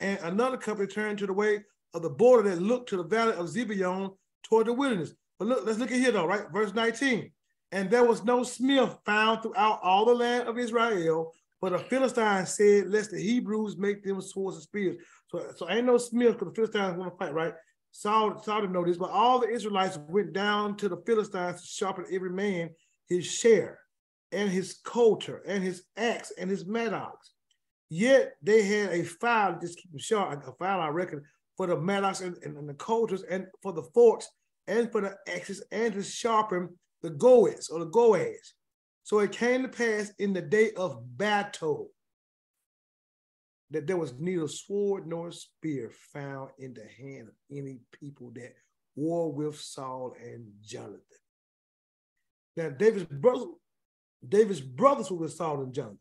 and another company turned to the way of the border that looked to the valley of Zebulun toward the wilderness. But look, let's look at here though, right? Verse 19. And there was no smith found throughout all the land of Israel, but the Philistines said, Lest the Hebrews make them swords and spears. So, so ain't no smith because the Philistines want to fight, right? Saul, Saul didn't know this, but all the Israelites went down to the Philistines to sharpen every man his share, and his coulter, and his axe, and his mattocks. Yet they had a file, just keep them sharp, a file, I reckon, for the mattocks and, and, and the coulters, and for the forks, and for the axes, and to sharpen the goes or the goes. So it came to pass in the day of battle that there was neither sword nor spear found in the hand of any people that war with Saul and Jonathan. Now David's brother, David's brothers were with Saul and Jonathan.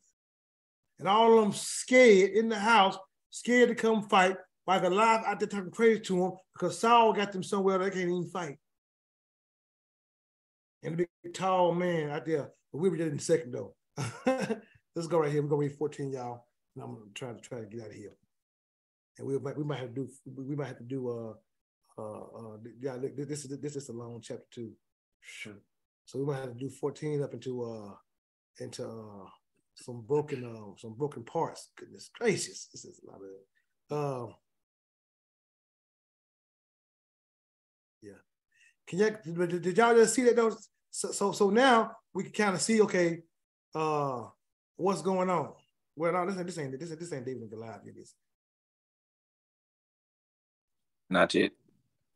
And all of them scared in the house, scared to come fight, while Goliath out there talking crazy to him because Saul got them somewhere they can't even fight. And the big tall man out there, but we were just in second though. Let's go right here. We're gonna read 14, y'all. And I'm gonna try to try to get out of here. And we might we might have to do we might have to do uh uh uh yeah this is this is a long chapter two. Sure. So we might have to do 14 up into uh into uh some broken uh some broken parts. Goodness gracious, this is a lot of uh yeah. Can you did y'all just see that though? So so so now we can kind of see okay uh what's going on. Well, no, this, this ain't this, this ain't David and Goliath. It is. Not yet.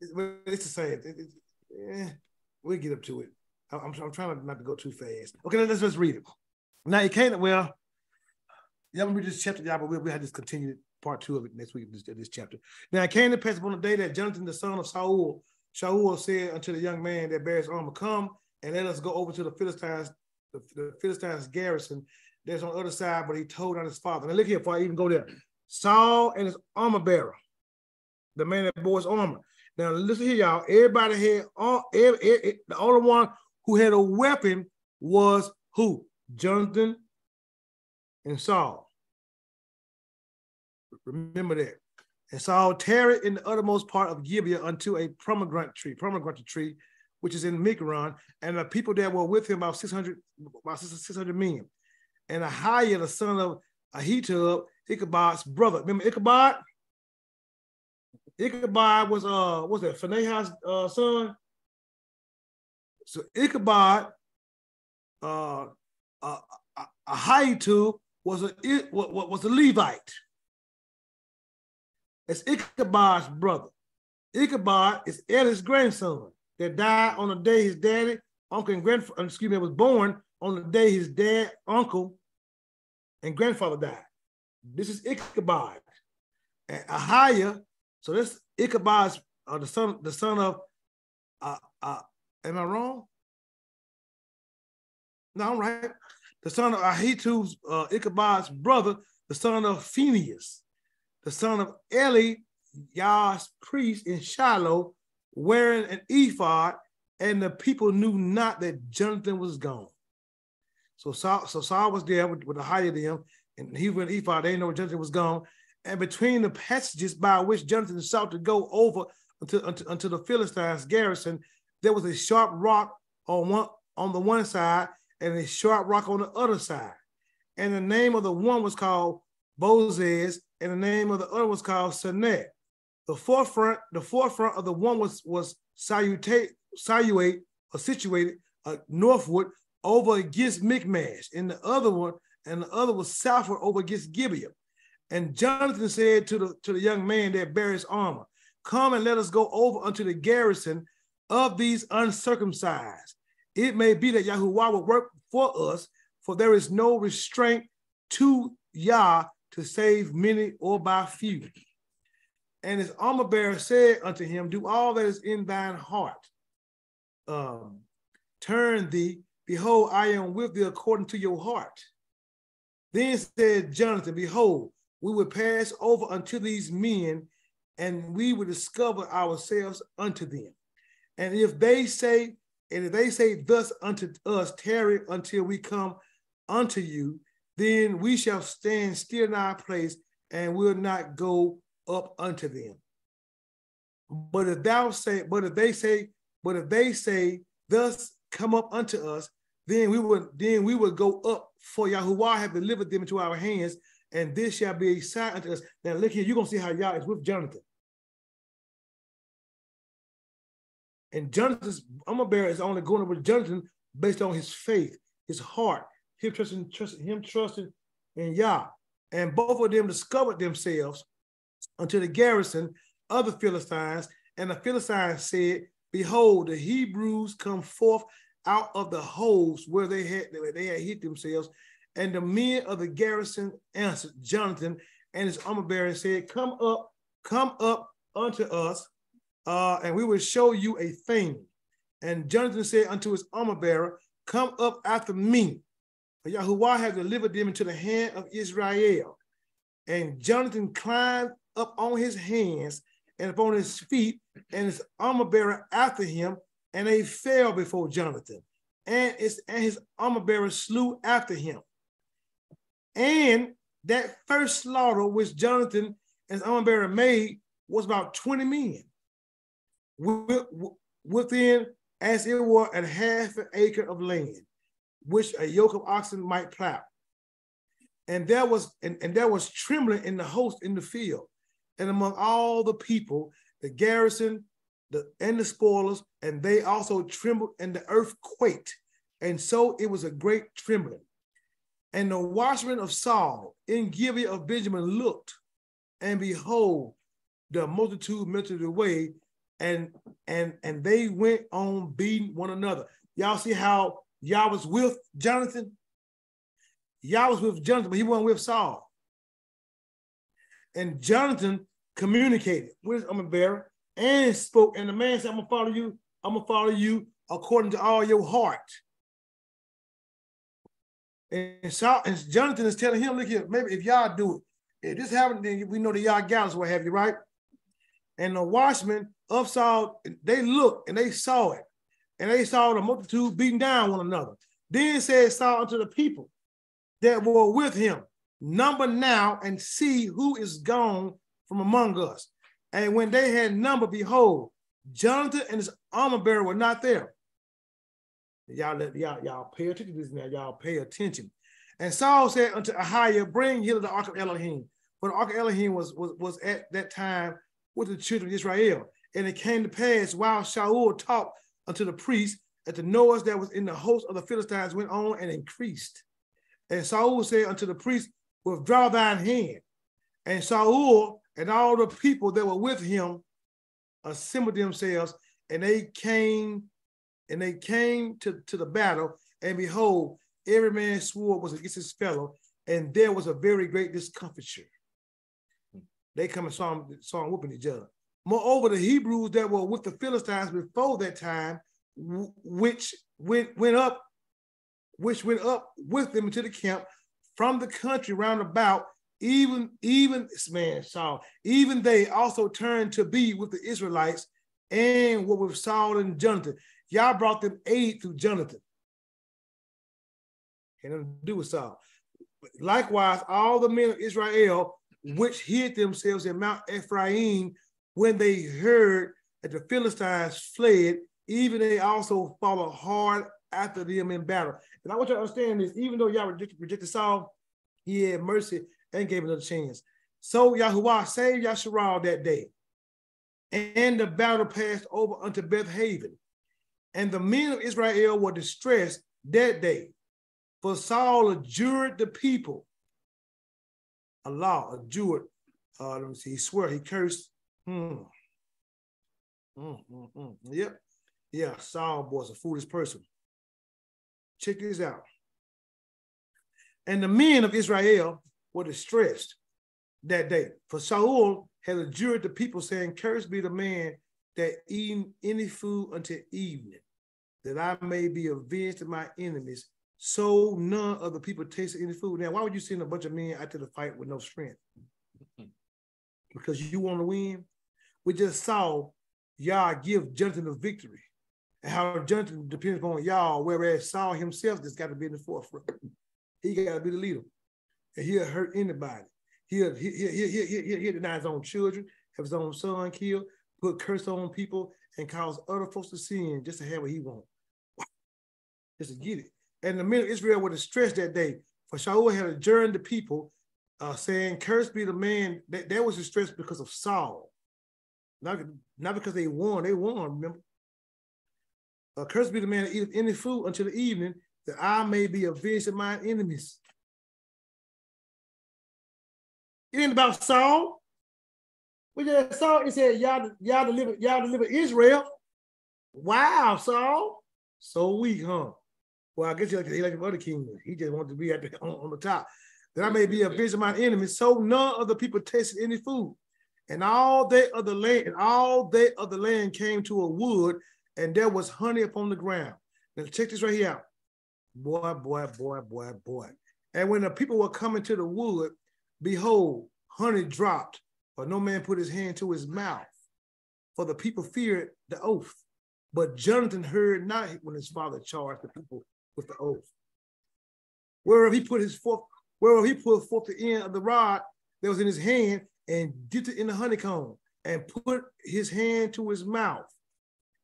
It's, it's the same. It, it, eh, we'll get up to it. I'm, I'm trying not to go too fast. Okay, let's just read it. Now you can't. Well, yeah, we just chapter, y'all, but we'll, we'll have this continued part two of it next week. This, this chapter. Now it came to pass upon the day that Jonathan, the son of Saul, Shaul said unto the young man that bears armor, "Come and let us go over to the Philistines, the, the Philistines garrison that's on the other side, but he told on his father. Now look here, before I even go there. Saul and his armor bearer, the man that bore his armor. Now listen here, y'all. Everybody had all every, every, the only one who had a weapon was who? Jonathan and Saul. Remember that. And Saul tarried in the uttermost part of Gibeah unto a pomegranate tree, pomegranate tree, which is in Migron, and the people that were with him about 600, about 600 men and Ahiah, the son of Ahitub, Ichabod's brother. Remember Ichabod? Ichabod was uh what's that Phinehas' uh, son? So Ichabod, uh, uh, uh Ahitub was a was a Levite. It's Ichabod's brother. Ichabod is Eli's grandson that died on the day his daddy, uncle, and grandfather, excuse me, was born on the day his dad, uncle, and grandfather died. This is Ichabod. And Ahiah, so this Ichabod's uh, the son, the son of uh, uh, am I wrong? No, I'm right. The son of Ahitub's uh, Ichabod's brother, the son of Phinehas, the son of Eli, Yah's priest in Shiloh, wearing an ephod, and the people knew not that Jonathan was gone. So Saul, so Saul was there with, with the higher them, and he went ephod. They didn't know Jonathan was gone. And between the passages by which Jonathan sought to go over unto, unto, unto the Philistines' garrison, there was a sharp rock on one on the one side and a sharp rock on the other side. And the name of the one was called Bozez, and the name of the other was called Seneh. The forefront, the forefront of the one was was salutate, or situated uh, northward over against Michmash, and the other one, and the other was southward over against Gibeah. And Jonathan said to the to the young man that bears armor, Come and let us go over unto the garrison of these uncircumcised. It may be that Yahuwah will work for us, for there is no restraint to Yah to save many or by few. And his armor bearer said unto him, Do all that is in thine heart. Um, turn thee Behold, I am with thee according to your heart. Then said Jonathan, Behold, we will pass over unto these men, and we will discover ourselves unto them. And if they say, and if they say thus unto us, tarry until we come unto you, then we shall stand still in our place and will not go up unto them. But if thou say, but if they say, but if they say, thus come up unto us, then we would then we would go up for Yahuwah have delivered them into our hands, and this shall be a sign unto us. Now look here, you're gonna see how Yah is with Jonathan. And Jonathan's armor bearer is only going up with Jonathan based on his faith, his heart, him trusting, trusting him trusting in Yah. And both of them discovered themselves unto the garrison of the Philistines. And the Philistines said, Behold, the Hebrews come forth out of the holes where they had they had hid themselves. And the men of the garrison answered Jonathan and his armor bearer and said, Come up, come up unto us, uh, and we will show you a thing. And Jonathan said unto his armor bearer, Come up after me. For Yahuwah has delivered them into the hand of Israel. And Jonathan climbed up on his hands and upon his feet, and his armor bearer after him, and they fell before Jonathan. And his, and his armor bearer slew after him. And that first slaughter which Jonathan and his armor bearer made was about 20 men within as it were a half an acre of land, which a yoke of oxen might plow. And there was and, and there was trembling in the host in the field, and among all the people, the garrison, the and the spoilers, and they also trembled, and the earth quaked, and so it was a great trembling. And the watchmen of Saul in Gibeah of Benjamin looked, and behold, the multitude melted away, and and and they went on beating one another. Y'all see how Yah was with Jonathan? Yah was with Jonathan, but he wasn't with Saul. And Jonathan communicated with his armor bearer and spoke. And the man said, I'm gonna follow you, I'm gonna follow you according to all your heart. And, and Jonathan is telling him, look here, maybe if y'all do it, if this happened, then we know that y'all gals will have you, right? And the watchmen of Saul, they looked and they saw it. And they saw the multitude beating down one another. Then said Saul unto the people that were with him, Number now and see who is gone from among us. And when they had number, behold, Jonathan and his armor bearer were not there. Y'all let y'all, y'all pay attention to this now. Y'all pay attention. And Saul said unto Ahiah, bring hither the ark of Elohim. For the ark of Elohim was, was, was at that time with the children of Israel. And it came to pass while Shaul talked unto the priest that the noise that was in the host of the Philistines went on and increased. And Saul said unto the priest, Withdraw thine hand. And Saul and all the people that were with him assembled themselves, and they came, and they came to, to the battle, and behold, every man's sword was against his fellow, and there was a very great discomfiture. They come and saw him, saw him whooping each other. Moreover, the Hebrews that were with the Philistines before that time, which went, went up, which went up with them into the camp from the country round about, even, even this man Saul, even they also turned to be with the Israelites and were with Saul and Jonathan. Yah brought them aid through Jonathan. Had nothing to do with Saul. Likewise, all the men of Israel which hid themselves in Mount Ephraim when they heard that the Philistines fled, even they also followed hard after them in battle. And I want you to understand this, even though Yah rejected, rejected Saul, he had mercy and gave another chance. So Yahuwah saved Yasharal that day. And the battle passed over unto Beth Haven. And the men of Israel were distressed that day. For Saul adjured the people Allah, a Jew, uh, let me see, he swear he cursed. Mm, mm, mm. Yep. Yeah, Saul was a foolish person. Check this out. And the men of Israel were distressed that day. For Saul had adjured the people, saying, Cursed be the man that eat any food until evening, that I may be avenged of my enemies so none of the people tasted any food. Now, why would you send a bunch of men out to the fight with no strength? because you want to win. We just saw Yah give Jonathan the victory, and how Jonathan depends upon Yah, whereas Saul himself just got to be in the forefront. he got to be the leader. He'll hurt anybody. He'll, he'll, he'll, he'll, he'll, deny his own children, have his own son killed, put curse on people, and cause other folks to sin just to have what he wants. Just to get it. And the men of Israel were distressed that day, for Shaul had adjourned the people, uh, saying, Cursed be the man. That, that was distressed because of Saul. Not, not because they won, they won, remember? Uh, cursed be the man that eateth any food until the evening, that I may be avenged of my enemies. It ain't about Saul. We just saw it said, y'all, y'all deliver, y'all deliver Israel. Wow, Saul. So weak, huh? Well, I guess he like, he like the other kingdoms. He just wanted to be at the, on, on the top. That I may be a vision of my enemies. So none of the people tasted any food. And all day of the land, and all day of the land came to a wood, and there was honey upon the ground. Now check this right here out. Boy, boy, boy, boy, boy. And when the people were coming to the wood, behold, honey dropped, but no man put his hand to his mouth. For the people feared the oath. But Jonathan heard not when his father charged the people with the oath. Whereof he put his forth, whereof he put forth the end of the rod that was in his hand and dipped it in the honeycomb and put his hand to his mouth.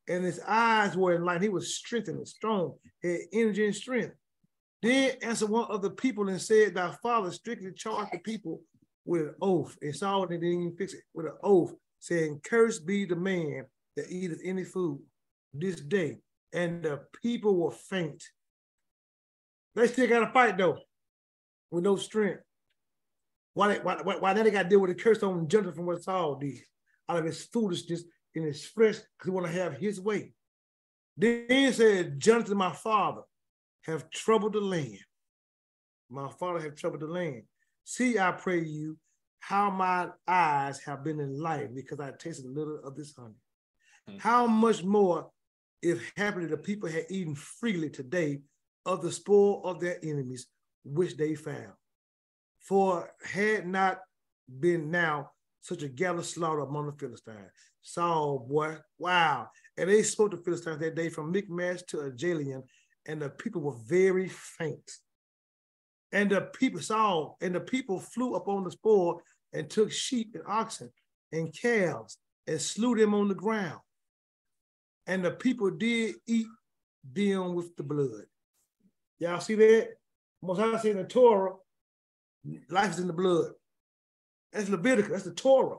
And his eyes were enlightened. He was strengthened and strong, had energy and strength. Then answered one of the people and said, Thy father strictly charged the people with an oath. And Saul didn't even fix it with an oath, saying, Cursed be the man that eateth any food this day. And the people were faint. They still got to fight though, with no strength. Why, why, why, why now they got to deal with the curse on Jonathan from what Saul did out of his foolishness in his flesh because he want to have his way. Then he said, Jonathan, my father, have troubled the land. My father have troubled the land. See, I pray you, how my eyes have been enlightened because I tasted a little of this honey. Mm-hmm. How much more if happily the people had eaten freely today of the spoil of their enemies, which they found. For had not been now such a gallant slaughter among the Philistines. Saul, boy, wow. And they spoke to Philistines that day from Michmash to Aijalon, and the people were very faint. And the people, saw, and the people flew upon the spoil and took sheep and oxen and calves and slew them on the ground. And the people did eat them with the blood. Y'all see that? Most I say in the Torah, life is in the blood. That's Leviticus, that's the Torah.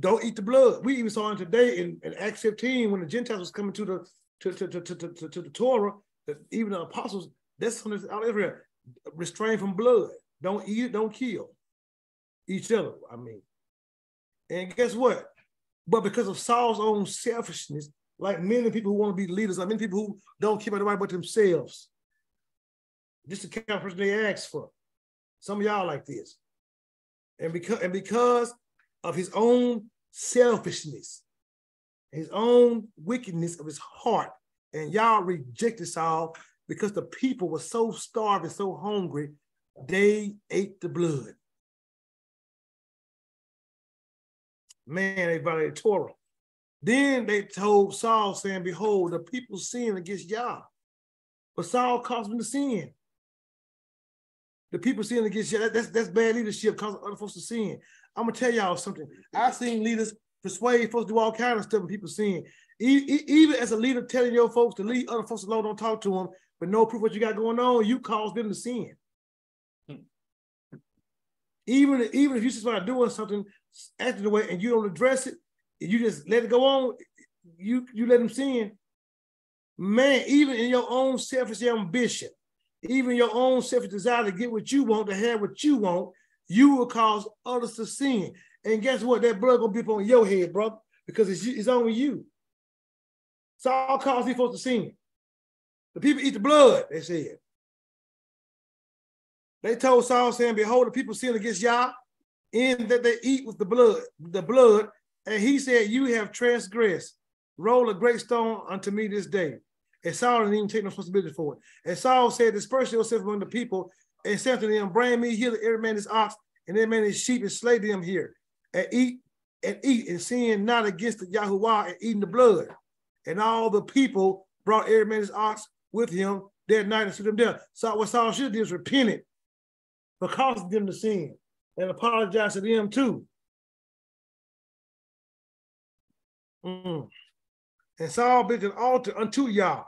Don't eat the blood. We even saw it today in, in Acts 15 when the Gentiles was coming to the to, to, to, to, to, to the Torah, that even the apostles, that's out of Israel, restrain from blood. Don't eat, don't kill each other. I mean, and guess what? But because of Saul's own selfishness, like many people who want to be leaders, like many people who don't care about nobody but themselves, just the kind of person they ask for. Some of y'all like this. And because and because of his own selfishness, his own wickedness of his heart, and Yah rejected Saul because the people were so starved and so hungry, they ate the blood. Man, they violated Torah. Then they told Saul, saying, Behold, the people sin against Yah. But Saul caused them to sin. The people sin against Yah. That's, that's bad leadership, causing other folks to sin. I'm gonna tell y'all something. I've seen leaders persuade folks to do all kinds of stuff and people sin. Even as a leader telling your folks to leave other folks alone, don't talk to them, but no proof what you got going on, you cause them to sin. Even, even if you just start doing something acting the way and you don't address it, you just let it go on, you you let them sin. Man, even in your own selfish ambition, even your own selfish desire to get what you want, to have what you want, you will cause others to sin. And guess what? That blood gonna be on your head, brother, because it's, it's on you. Saul calls these folks to sin. The people eat the blood, they said. They told Saul, saying, Behold, the people sin against Yah, in that they eat with the blood, the blood, and he said, You have transgressed. Roll a great stone unto me this day. And Saul didn't even take no responsibility for it. And Saul said, Disperse yourself among the people and said to them, Bring me here every man his ox and every man his sheep and slay them here and eat and eat and sin not against the Yahuwah and eating the blood. And all the people brought every man his ox with him that night and slew them down. So what Saul should do is repent it for causing them to sin and apologize to them too. Mm. And Saul built an altar unto Yah.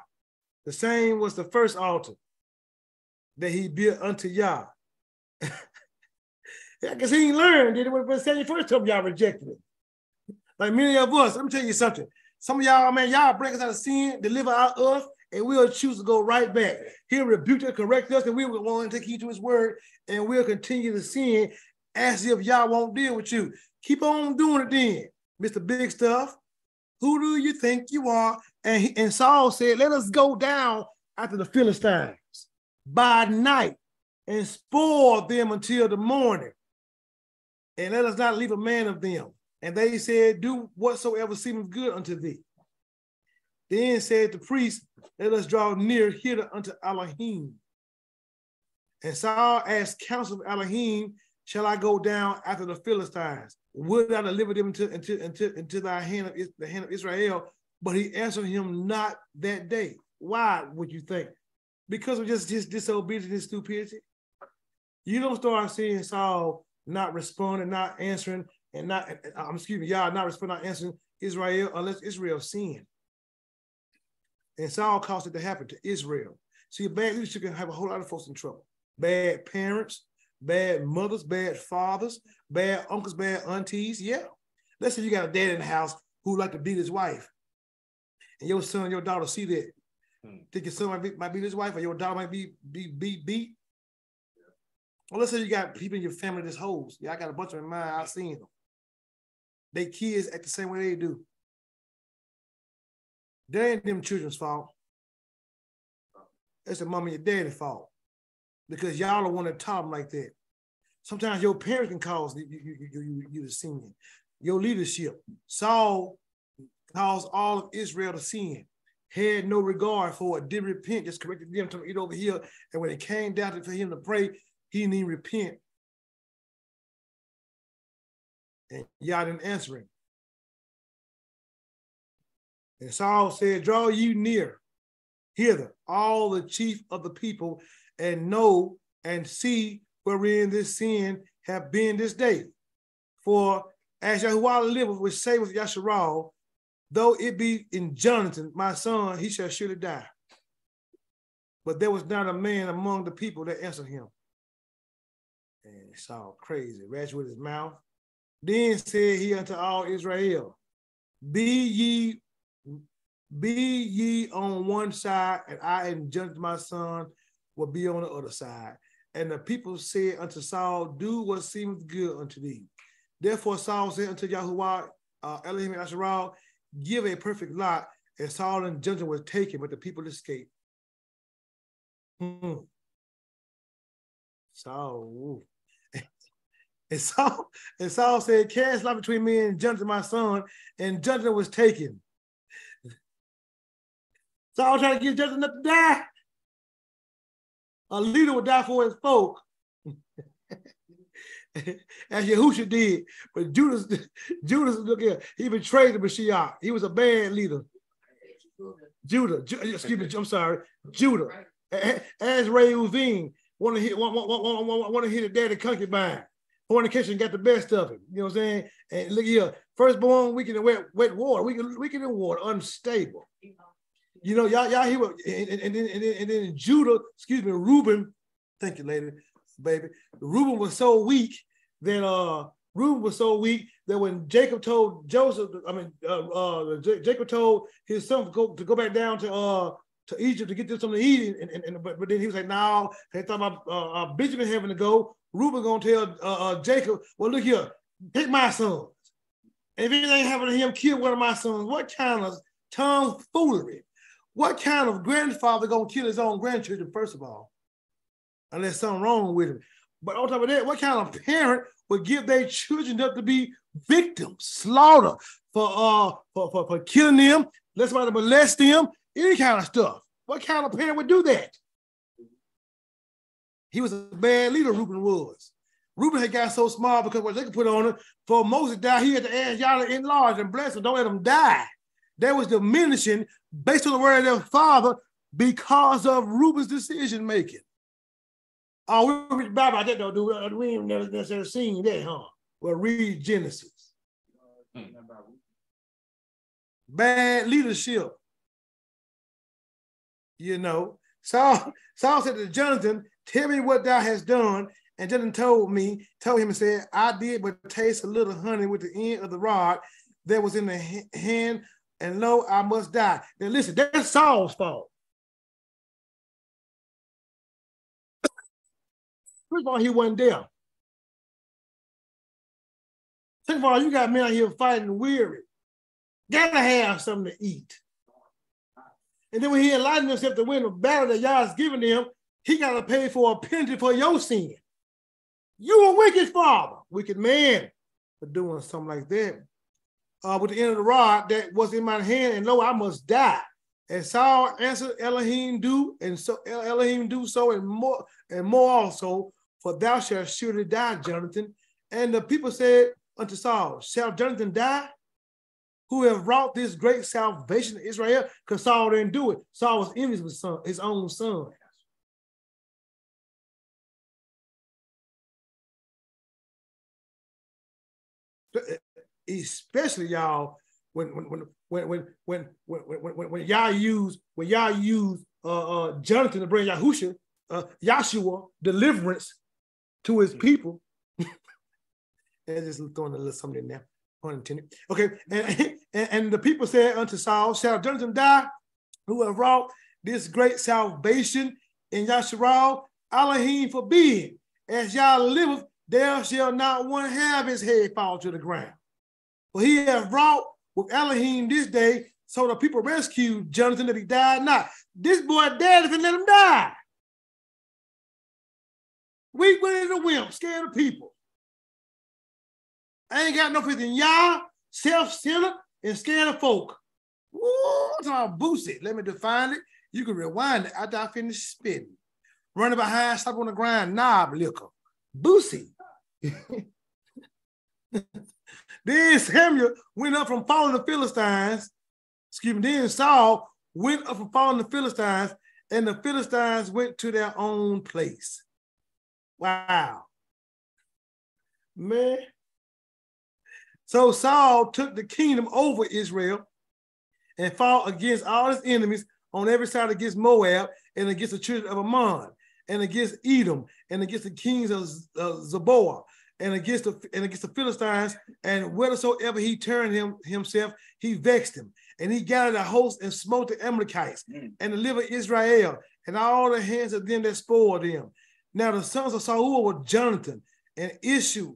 The same was the first altar that he built unto Yah. Yeah, because he ain't learned. Did it when first time y'all rejected it. Like many of us, let me tell you something. Some of y'all, man, y'all break us out of sin, deliver our us, and we'll choose to go right back. He'll rebuke us, correct us, and we will want to take heed to his word, and we'll continue to sin as if y'all won't deal with you. Keep on doing it then, Mr. Big Stuff. Who do you think you are? And, he, and Saul said, Let us go down after the Philistines by night and spoil them until the morning and let us not leave a man of them. And they said, Do whatsoever seemeth good unto thee. Then said the priest, Let us draw near hither unto Elohim. And Saul asked counsel of Elohim, Shall I go down after the Philistines? Would I deliver them into, into, into, into thy hand of, the hand of Israel? But he answered him not that day. Why would you think? Because of just his disobedience and stupidity. You don't start seeing Saul not responding, not answering, and not, I'm um, excuse me, y'all not responding, not answering Israel unless Israel sinned. And Saul caused it to happen to Israel. See, bad leadership can have a whole lot of folks in trouble. Bad parents, bad mothers, bad fathers, bad uncles, bad aunties. Yeah. Let's say you got a dad in the house who like to beat his wife. And your son, your daughter see that. Hmm. Think your son might, be, might beat his wife or your daughter might be, be, be beat. Well, let's say you got people in your family that's hoes. Yeah, I got a bunch of them in mind. I've seen them. They kids act the same way they do. They ain't them children's fault. It's the mom and your daddy's fault. Because y'all are one that taught them like that. Sometimes your parents can cause you, you, you, you, you to sin. Your leadership. Saul caused all of Israel to sin. Had no regard for it, didn't repent, just corrected them to eat over here. And when it came down to for him to pray, he didn't even repent. And Yah didn't answer him. And Saul said, Draw you near hither, all the chief of the people, and know and see wherein this sin have been this day. For as Yahuwah liveth, which saveth Yasharal, though it be in Jonathan, my son, he shall surely die. But there was not a man among the people that answered him and Saul crazy, ratchet with his mouth. Then said he unto all Israel, Be ye, be ye on one side, and I and judge my son will be on the other side. And the people said unto Saul, Do what seemeth good unto thee. Therefore Saul said unto Yahuwah, uh, Elohim and Yasharal, Give a perfect lot. And Saul and judgment was taken, but the people escaped. Hmm. Saul. And Saul, and Saul said, Cast lot between me and Jonathan, my son, and Jonathan was taken. Saul trying to get Jonathan not to die. A leader would die for his folk. As Yahusha did. But Judas, Judas, look here, he betrayed the Mashiach. He was a bad leader. Judah, excuse me, I'm sorry, Judah. As Ray Uvine, want to hit, want, want, want, want, want to hit a daddy concubine fornication got the best of him. You know what I'm saying? And look here, firstborn weakened in wet, wet water, weakened, weakened in water, unstable. You know, y'all, y'all hear what, and, and, and, then, and, then, and then Judah, excuse me, Reuben, thank you, lady, baby. Reuben was so weak that uh Reuben was so weak that when Jacob told Joseph, I mean, uh, uh Jacob told his son to go, to go back down to uh to Egypt to get them something to eat, and, and, and but, but then he was like, "No, they thought about uh, uh, Benjamin having to go. Reuben gonna tell uh, uh, Jacob, well, look here, pick my sons. If anything happened to him, kill one of my sons. What kind of tomfoolery? What kind of grandfather gonna kill his own grandchildren, first of all? Unless something wrong with him. But on top of that, what kind of parent would give their children up to be victims, slaughter for uh for, for, for killing them, let somebody molest them, any kind of stuff. What kind of parent would do that? He was a bad leader, Reuben was. Reuben had got so small because what they could put on him, for Moses died, he had to ask Yah to enlarge and bless him, don't let him die. That was diminishing based on the word of their father. because of Reuben's decision making. Oh, we read Bible, I didn't know, do uh, we ain't never necessarily seen that, huh? Well, read Genesis. Hmm. Bad leadership. You know, Saul, Saul said to Jonathan, Tell me what thou hast done. And Jonathan told me, told him and said, I did but taste a little honey with the end of the rod that was in the hand, and lo, I must die. Now listen, that's Saul's fault. First of all, he wasn't there. Second of all, you got men out here fighting weary. Gotta have something to eat. And then when he enlightened himself to win the battle that Yah's given him, he got to pay for a penalty for your sin. You a wicked father, wicked man, for doing something like that. Uh, with the end of the rod that was in my hand, and lo, I must die. And Saul answered Elohim, do and so Elohim do so, and more and more also, for thou shalt surely die, Jonathan. And the people said unto Saul, Shall Jonathan die? who have wrought this great salvation to Israel, because Saul didn't do it. Saul was envious with son, his own son. Especially y'all, when when when when when when when, when, when y'all use when y'all use uh, uh, Jonathan to bring Yahusha, uh, Yahshua deliverance to his people. and just throwing a little something in there, pun intended. Okay, and, and, and the people said unto Saul, Shall Jonathan die, who have wrought this great salvation in Yasharal? Elohim forbid, as Yah liveth, there shall not one have his head fall to the ground. For he has wrought with Elohim this day, so the people rescued Jonathan that he died not. This boy dead if he let him die. We went in the wimp, scared of people. I ain't got no faith in y'all, self-centered and scared of folk. Ooh, talking boost Let me define it. You can rewind it after I finish spitting. Running behind, stop on the ground, knob liquor. Boosie. then Samuel went up from following the Philistines. Excuse me. Then Saul went up from following the Philistines, and the Philistines went to their own place. Wow. Man. So Saul took the kingdom over Israel and fought against all his enemies on every side against Moab and against the children of Ammon and against Edom and against the kings of uh, Zobah and against the and against the Philistines and whithersoever he turned him himself, he vexed him. And he gathered a host and smote the Amalekites mm. and delivered Israel and all the hands of them that spoiled them. Now the sons of Saul were Jonathan and Ishui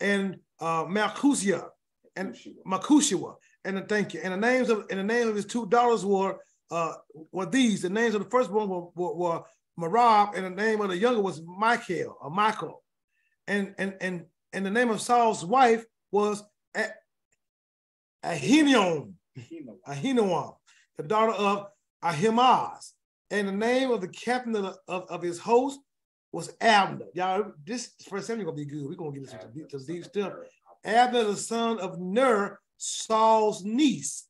and uh, Malchusia and Makushua. And thank you. And the names of and the names of his two daughters were uh, were these. The names of the first one were, were, were Merab, and the name of the younger was Michael or Michael. And and and and the name of Saul's wife was Ahinoam, Ahinoam, the daughter of Ahimaaz. And the name of the captain of, of, of his host was Abner. Y'all, this first Samuel gonna be good. We're gonna get into some deep, deep stuff. Abner, the son of Ner, Saul's niece.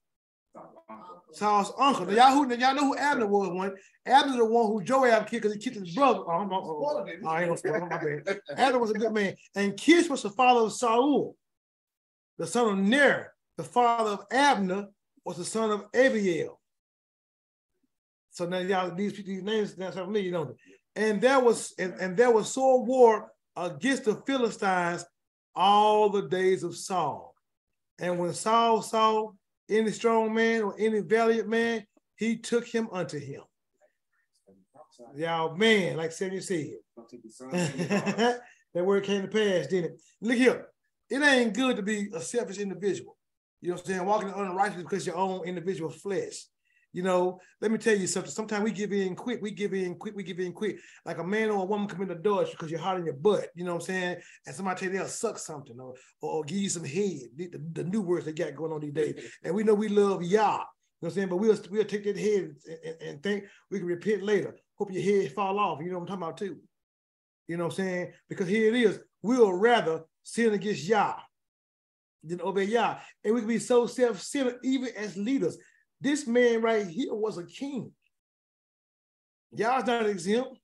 Saul's uncle. Now, y'all, who, y'all know who Abner was one. Abner the one who Joab killed because he killed his brother. Oh, I'm, oh, oh, I ain't gonna spoil my bad. Abner was a good man. And Kish was the father of Saul. The son of Ner, the father of Abner, was the son of Abiel. So now y'all, these, these names, that's familiar, don't they? And there was and, and there was sore war against the Philistines all the days of Saul. And when Saul saw any strong man or any valiant man, he took him unto him. Y'all, man, like Samuel said. that word came to pass, didn't it? Look here, it ain't good to be a selfish individual. You know what I'm saying? Walking in unrighteousness because your own individual flesh. You know, let me tell you something. Sometimes we give in quick, we give in quick, we give in quick. Like a man or a woman come in the door because you're hot in your butt, you know what I'm saying? And somebody tell you they'll suck something or, or, give you some head, the, the, the, new words they got going on these days. And we know we love Yah, you know what I'm saying? But we'll, we'll take that head and, and, and think we can repent later. Hope your head fall off. You know what I'm talking about too. You know what I'm saying? Because here it is. We'll rather sin against Yah than obey Yah. And we can be so self-centered even as leaders. This man right here was a king. Y'all's not exempt.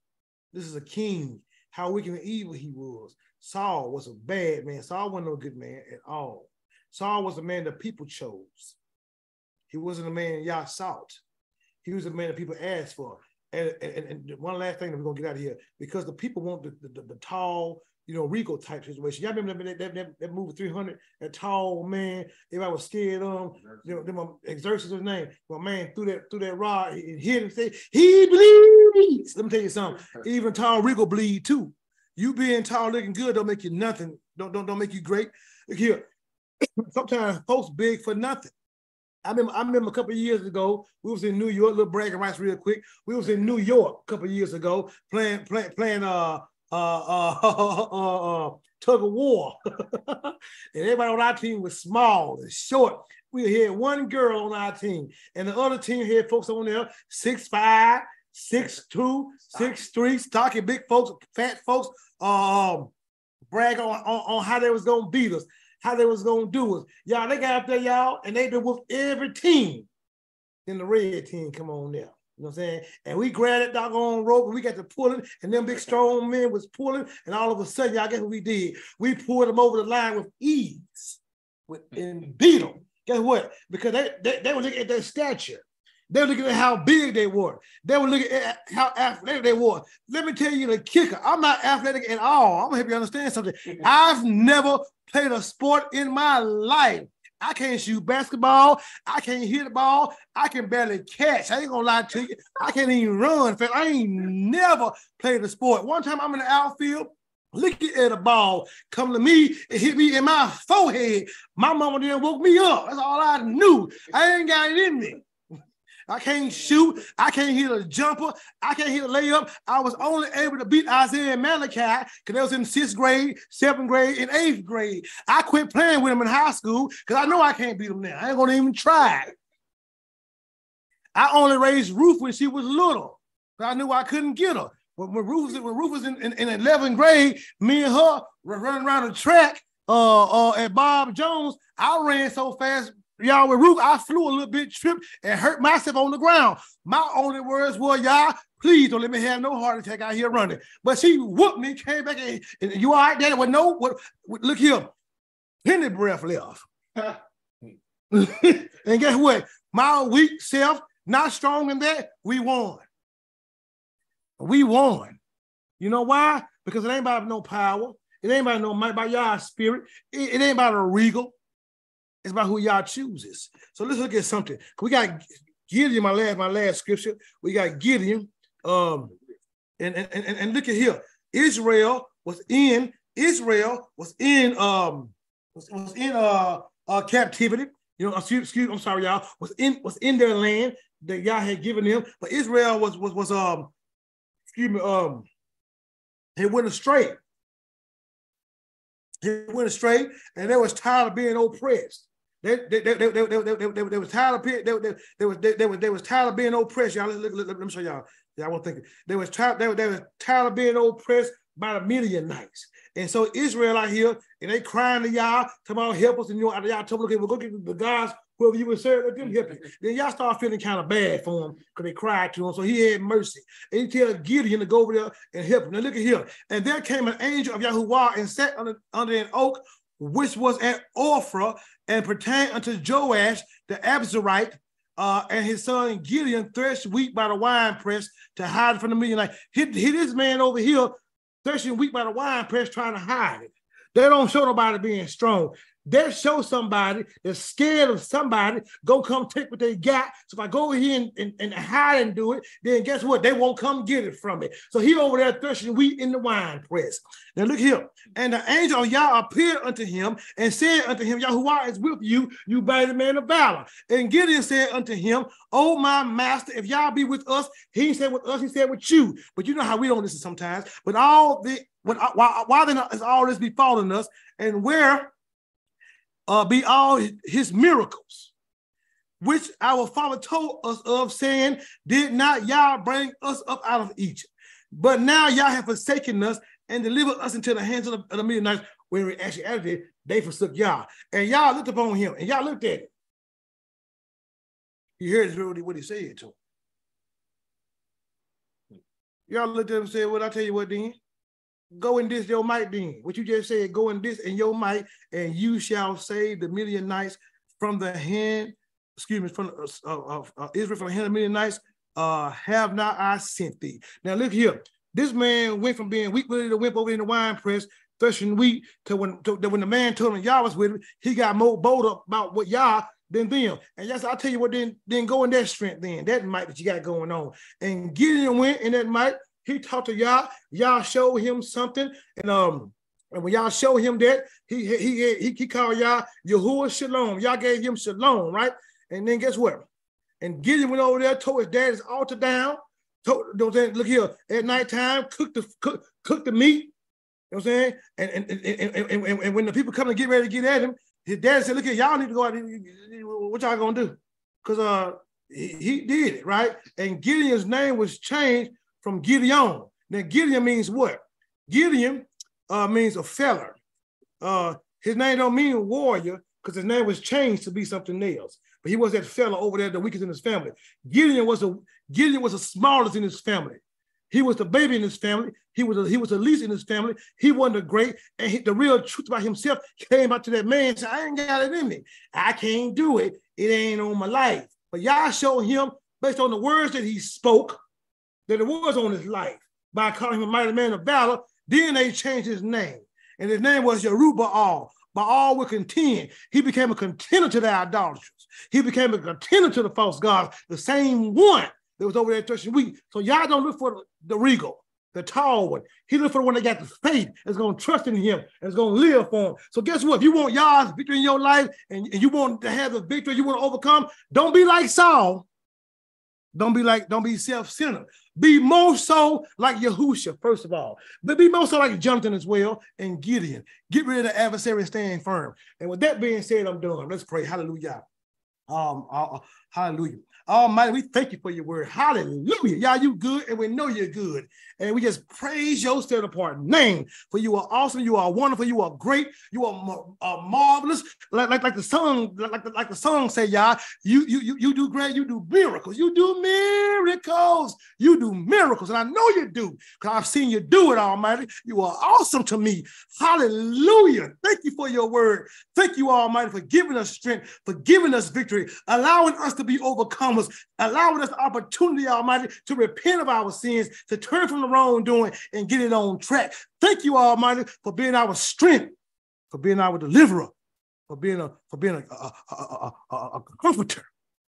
This is a king. How wicked and evil he was. Saul was a bad man. Saul wasn't no good man at all. Saul was a man that people chose. He wasn't a man y'all sought. He was a man that people asked for. And, and, and one last thing that we're gonna get out of here, because the people want the, the, the tall, you know, Rico type situation. Y'all remember that, that, that, that movie 300, that tall man, everybody was scared of him, you know, them um, Xerxes his name. My man threw that through that rod and hit him, say, he bleeds. Let me tell you something. Even tall Rico bleed too. You being tall looking good don't make you nothing. Don't don't don't make you great. Look here. Sometimes folks big for nothing. I remember, I remember a couple years ago, we was in New York, little bragging rights real quick. We was in New York a couple years ago playing, playing, playing uh uh uh, uh, tug of war. and everybody on our team was small and short. We had one girl on our team, and the other team had folks on there, six five, six two, six three, stocky big folks, fat folks, um, brag on, on, on how they was gonna beat us how they was gonna do us. Y'all, they got up there, y'all, and they did with every team. Then the red team come on there. You know what I'm saying? And we grabbed that doggone rope and we got to pulling, and them big strong men was pulling, and all of a sudden, y'all guess what we did? We pulled them over the line with ease, with mm. and beat them. Guess what? Because they, they, they were looking at their stature. They were looking at how big they were. They were looking at how athletic they were. Let me tell you the kicker. I'm not athletic at all. I'm gonna help you understand something. I've never played a sport in my life. I can't shoot basketball. I can't hit the ball. I can barely catch. I ain't gonna lie to you. I can't even run. I ain't never played a sport. One time I'm in the outfield, looking at a ball come to me and hit me in my forehead. My mama didn't woke me up. That's all I knew. I ain't got it in me. I can't shoot. I can't hit a jumper. I can't hit a layup. I was only able to beat Isaiah Malachi because I was in sixth grade, seventh grade, and eighth grade. I quit playing with him in high school because I know I can't beat him now. I ain't gonna even try. I only raised Ruth when she was little. I knew I couldn't get her. When, when Ruth was, when Ruth was in, in, in 11th grade, me and her were running around the track uh, uh, at Bob Jones. I ran so fast y'all with Ruth, I flew a little bit, tripped, and hurt myself on the ground. My only words were, y'all, please don't let me have no heart attack out here running. But she whooped me, came back, and, and you all right, Daddy? Well, no, what, look here, penny breath left. and guess what? My weak self, not strong in that, we won. We won. You know why? Because it ain't about no power. It ain't about no might by y'all spirit. It, it ain't about a regal. It's about who y'all chooses. So let's look at something. We got Gideon, my last, my last scripture. We got Gideon. Um, and, and, and, and look at here. Israel was in, Israel was in um was, was in uh, uh captivity. You know, excuse, excuse I'm sorry, y'all, was in was in their land that y'all had given them, but Israel was was was um excuse me, um he went astray. He went astray, and they was tired of being oppressed. They, they, they, they, they, they, they, was tired of they, was, they, was, tired of being oppressed. Y'all, let, let, let, me show y'all. Y'all won't think. They was tired, they, they was tired of being oppressed by the Midianites. And so Israel out here, and they crying to y'all, about help us, and you know, y'all told them, okay, we'll go get the gods, whoever you would serve, let them help you. Then y'all start feeling kind of bad for him because they cried to him. So he had mercy. And he tell Gideon to go over there and help him. Now look at here. And there came an angel of Yahuwah and sat under, under an oak which was at Ophrah and pertained unto Joash the Abiezrite, uh, and his son Gideon threshed wheat by the wine press to hide from the Midianites. Hit, hit this man over here threshing wheat by the wine press trying to hide it. They don't show nobody being strong. They show somebody that's scared of somebody, go come take what they got. So if I go over here and, and, and, hide and do it, then guess what? They won't come get it from me. So he over there threshing wheat in the wine press. Now look here. And the angel of Yah appeared unto him and said unto him, Yahuwah is with you, you mighty man of valor. And Gideon said unto him, Oh my master, if Yah be with us, he said with us, he said with you. But you know how we don't listen sometimes. But all the when why, why then is all this befalling us, and where uh, be all his miracles, which our father told us of, saying, Did not Yah bring us up out of Egypt? But now Yah have forsaken us and delivered us into the hands of the, of the Midianites. When we actually added it, they forsook Yah. And Yah looked upon him, and Yah looked at it. You heard what he said to him. Y'all looked at him and said, What I tell you what then? Go in this your might then. What you just said, go in this and your might, and you shall save the Midianites from the hand, excuse me, from uh, uh, uh, Israel from the hand of Midianites. Uh, have not I sent thee? Now look here. This man went from being weak willing to wimp over in the wine press, threshing wheat, to when to, to when the man told him Yah was with him, he got more bold about what Yah than them. And yes, I'll tell you what, then, then go in that strength, then that might that you got going on. And Gideon went in that might, he talked to Yah, Yah showed him something, and um, and when y'all showed him that, he he he, he called Yah Yahuwah Shalom. Y'all gave him Shalom, right? And then guess what? And Gideon went over there, tore his dad's altar down. Told, look here, at nighttime, cook the cook, cook the meat. You know what I'm saying? And and, and, and, and, and when the people come and get ready to get at him, his dad said, look here, y'all need to go out. What y'all gonna do? Because uh he, he did it, right? And Gideon's name was changed from Gideon. Now Gideon means what? Gideon uh, means a feller. Uh, his name don't mean warrior because his name was changed to be something else. But he was that fella over there, the weakest in his family. Gideon was a Gideon was the smallest in his family. He was the baby in his family. He was a, he was the least in his family. He wasn't a great. And he, the real truth about himself came out to that man and said, I ain't got it in me. I can't do it. It ain't on my life. But Yah showed him, based on the words that he spoke, that it was on his life by calling him a mighty man of valor. Then they changed his name. And his name was Yerubbaal. Baal would contend. He became a contender to the idolaters. He became a contender to the false gods, the same one that was over there threshing wheat. So y'all don't look for the, regal, the tall one. He look for the one that got the faith, that's going to trust in him, and is going to live for him. So guess what? If you want y'all's victory in your life and, and you want to have the victory, you want to overcome, don't be like Saul. Don't be like, don't be self-centered. Be more so like Yahusha, first of all. But be more so like Jonathan as well and Gideon. Get rid of the adversary and stand firm. And with that being said, I'm done. Let's pray. Hallelujah. Um, uh, uh hallelujah. Almighty, we thank you for your word. Hallelujah. Y'all, you good, and we know you're good. And we just praise your set apart name. For you are awesome, you are wonderful, you are great, you are uh, marvelous. Like, like, like the song, like the, like the song say, y'all, you, you, you, you do great, you do miracles, you do miracles, you do miracles. And I know you do, because I've seen you do it, Almighty. You are awesome to me. Hallelujah. Thank you for your word. Thank you, Almighty, for giving us strength, for giving us victory, allowing us to be overcome allowing us the opportunity, Almighty, to repent of our sins, to turn from the wrongdoing and get it on track. Thank you, Almighty, for being our strength, for being our deliverer, for being a for being a, a, a, a, a comforter.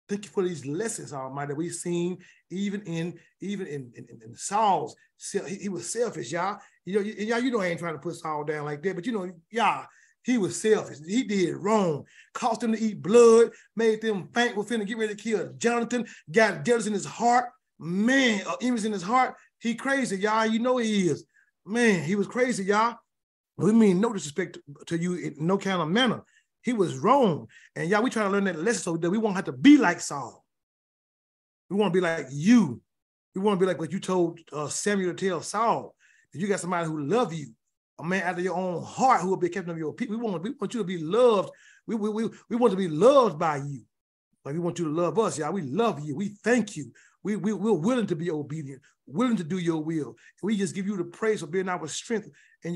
Thank you for these lessons, Almighty, we've seen even in even in, in, in Saul's. He, he was selfish, y'all. You know, y'all, you know, I ain't trying to put Saul down like that, but you know, y'all, he was selfish. He did wrong. Caused them to eat blood, made them faint, was finna get ready to kill Jonathan, got jealous in his heart. Man, uh, image in his heart. He crazy, y'all. You know he is. Man, he was crazy, y'all. We mean no disrespect to you in no kind of manner. He was wrong. And y'all, we trying to learn that lesson so that we won't have to be like Saul. We want to be like you. We want to be like what you told uh, Samuel to tell Saul. If you got somebody who love you, a man after your own heart who will be captain of your people. We want, we want you to be loved. We, we, we, we want to be loved by you. Like we want you to love us, y'all. We love you. We thank you. We, we, we're willing to be obedient, willing to do your will. We just give you the praise for being our strength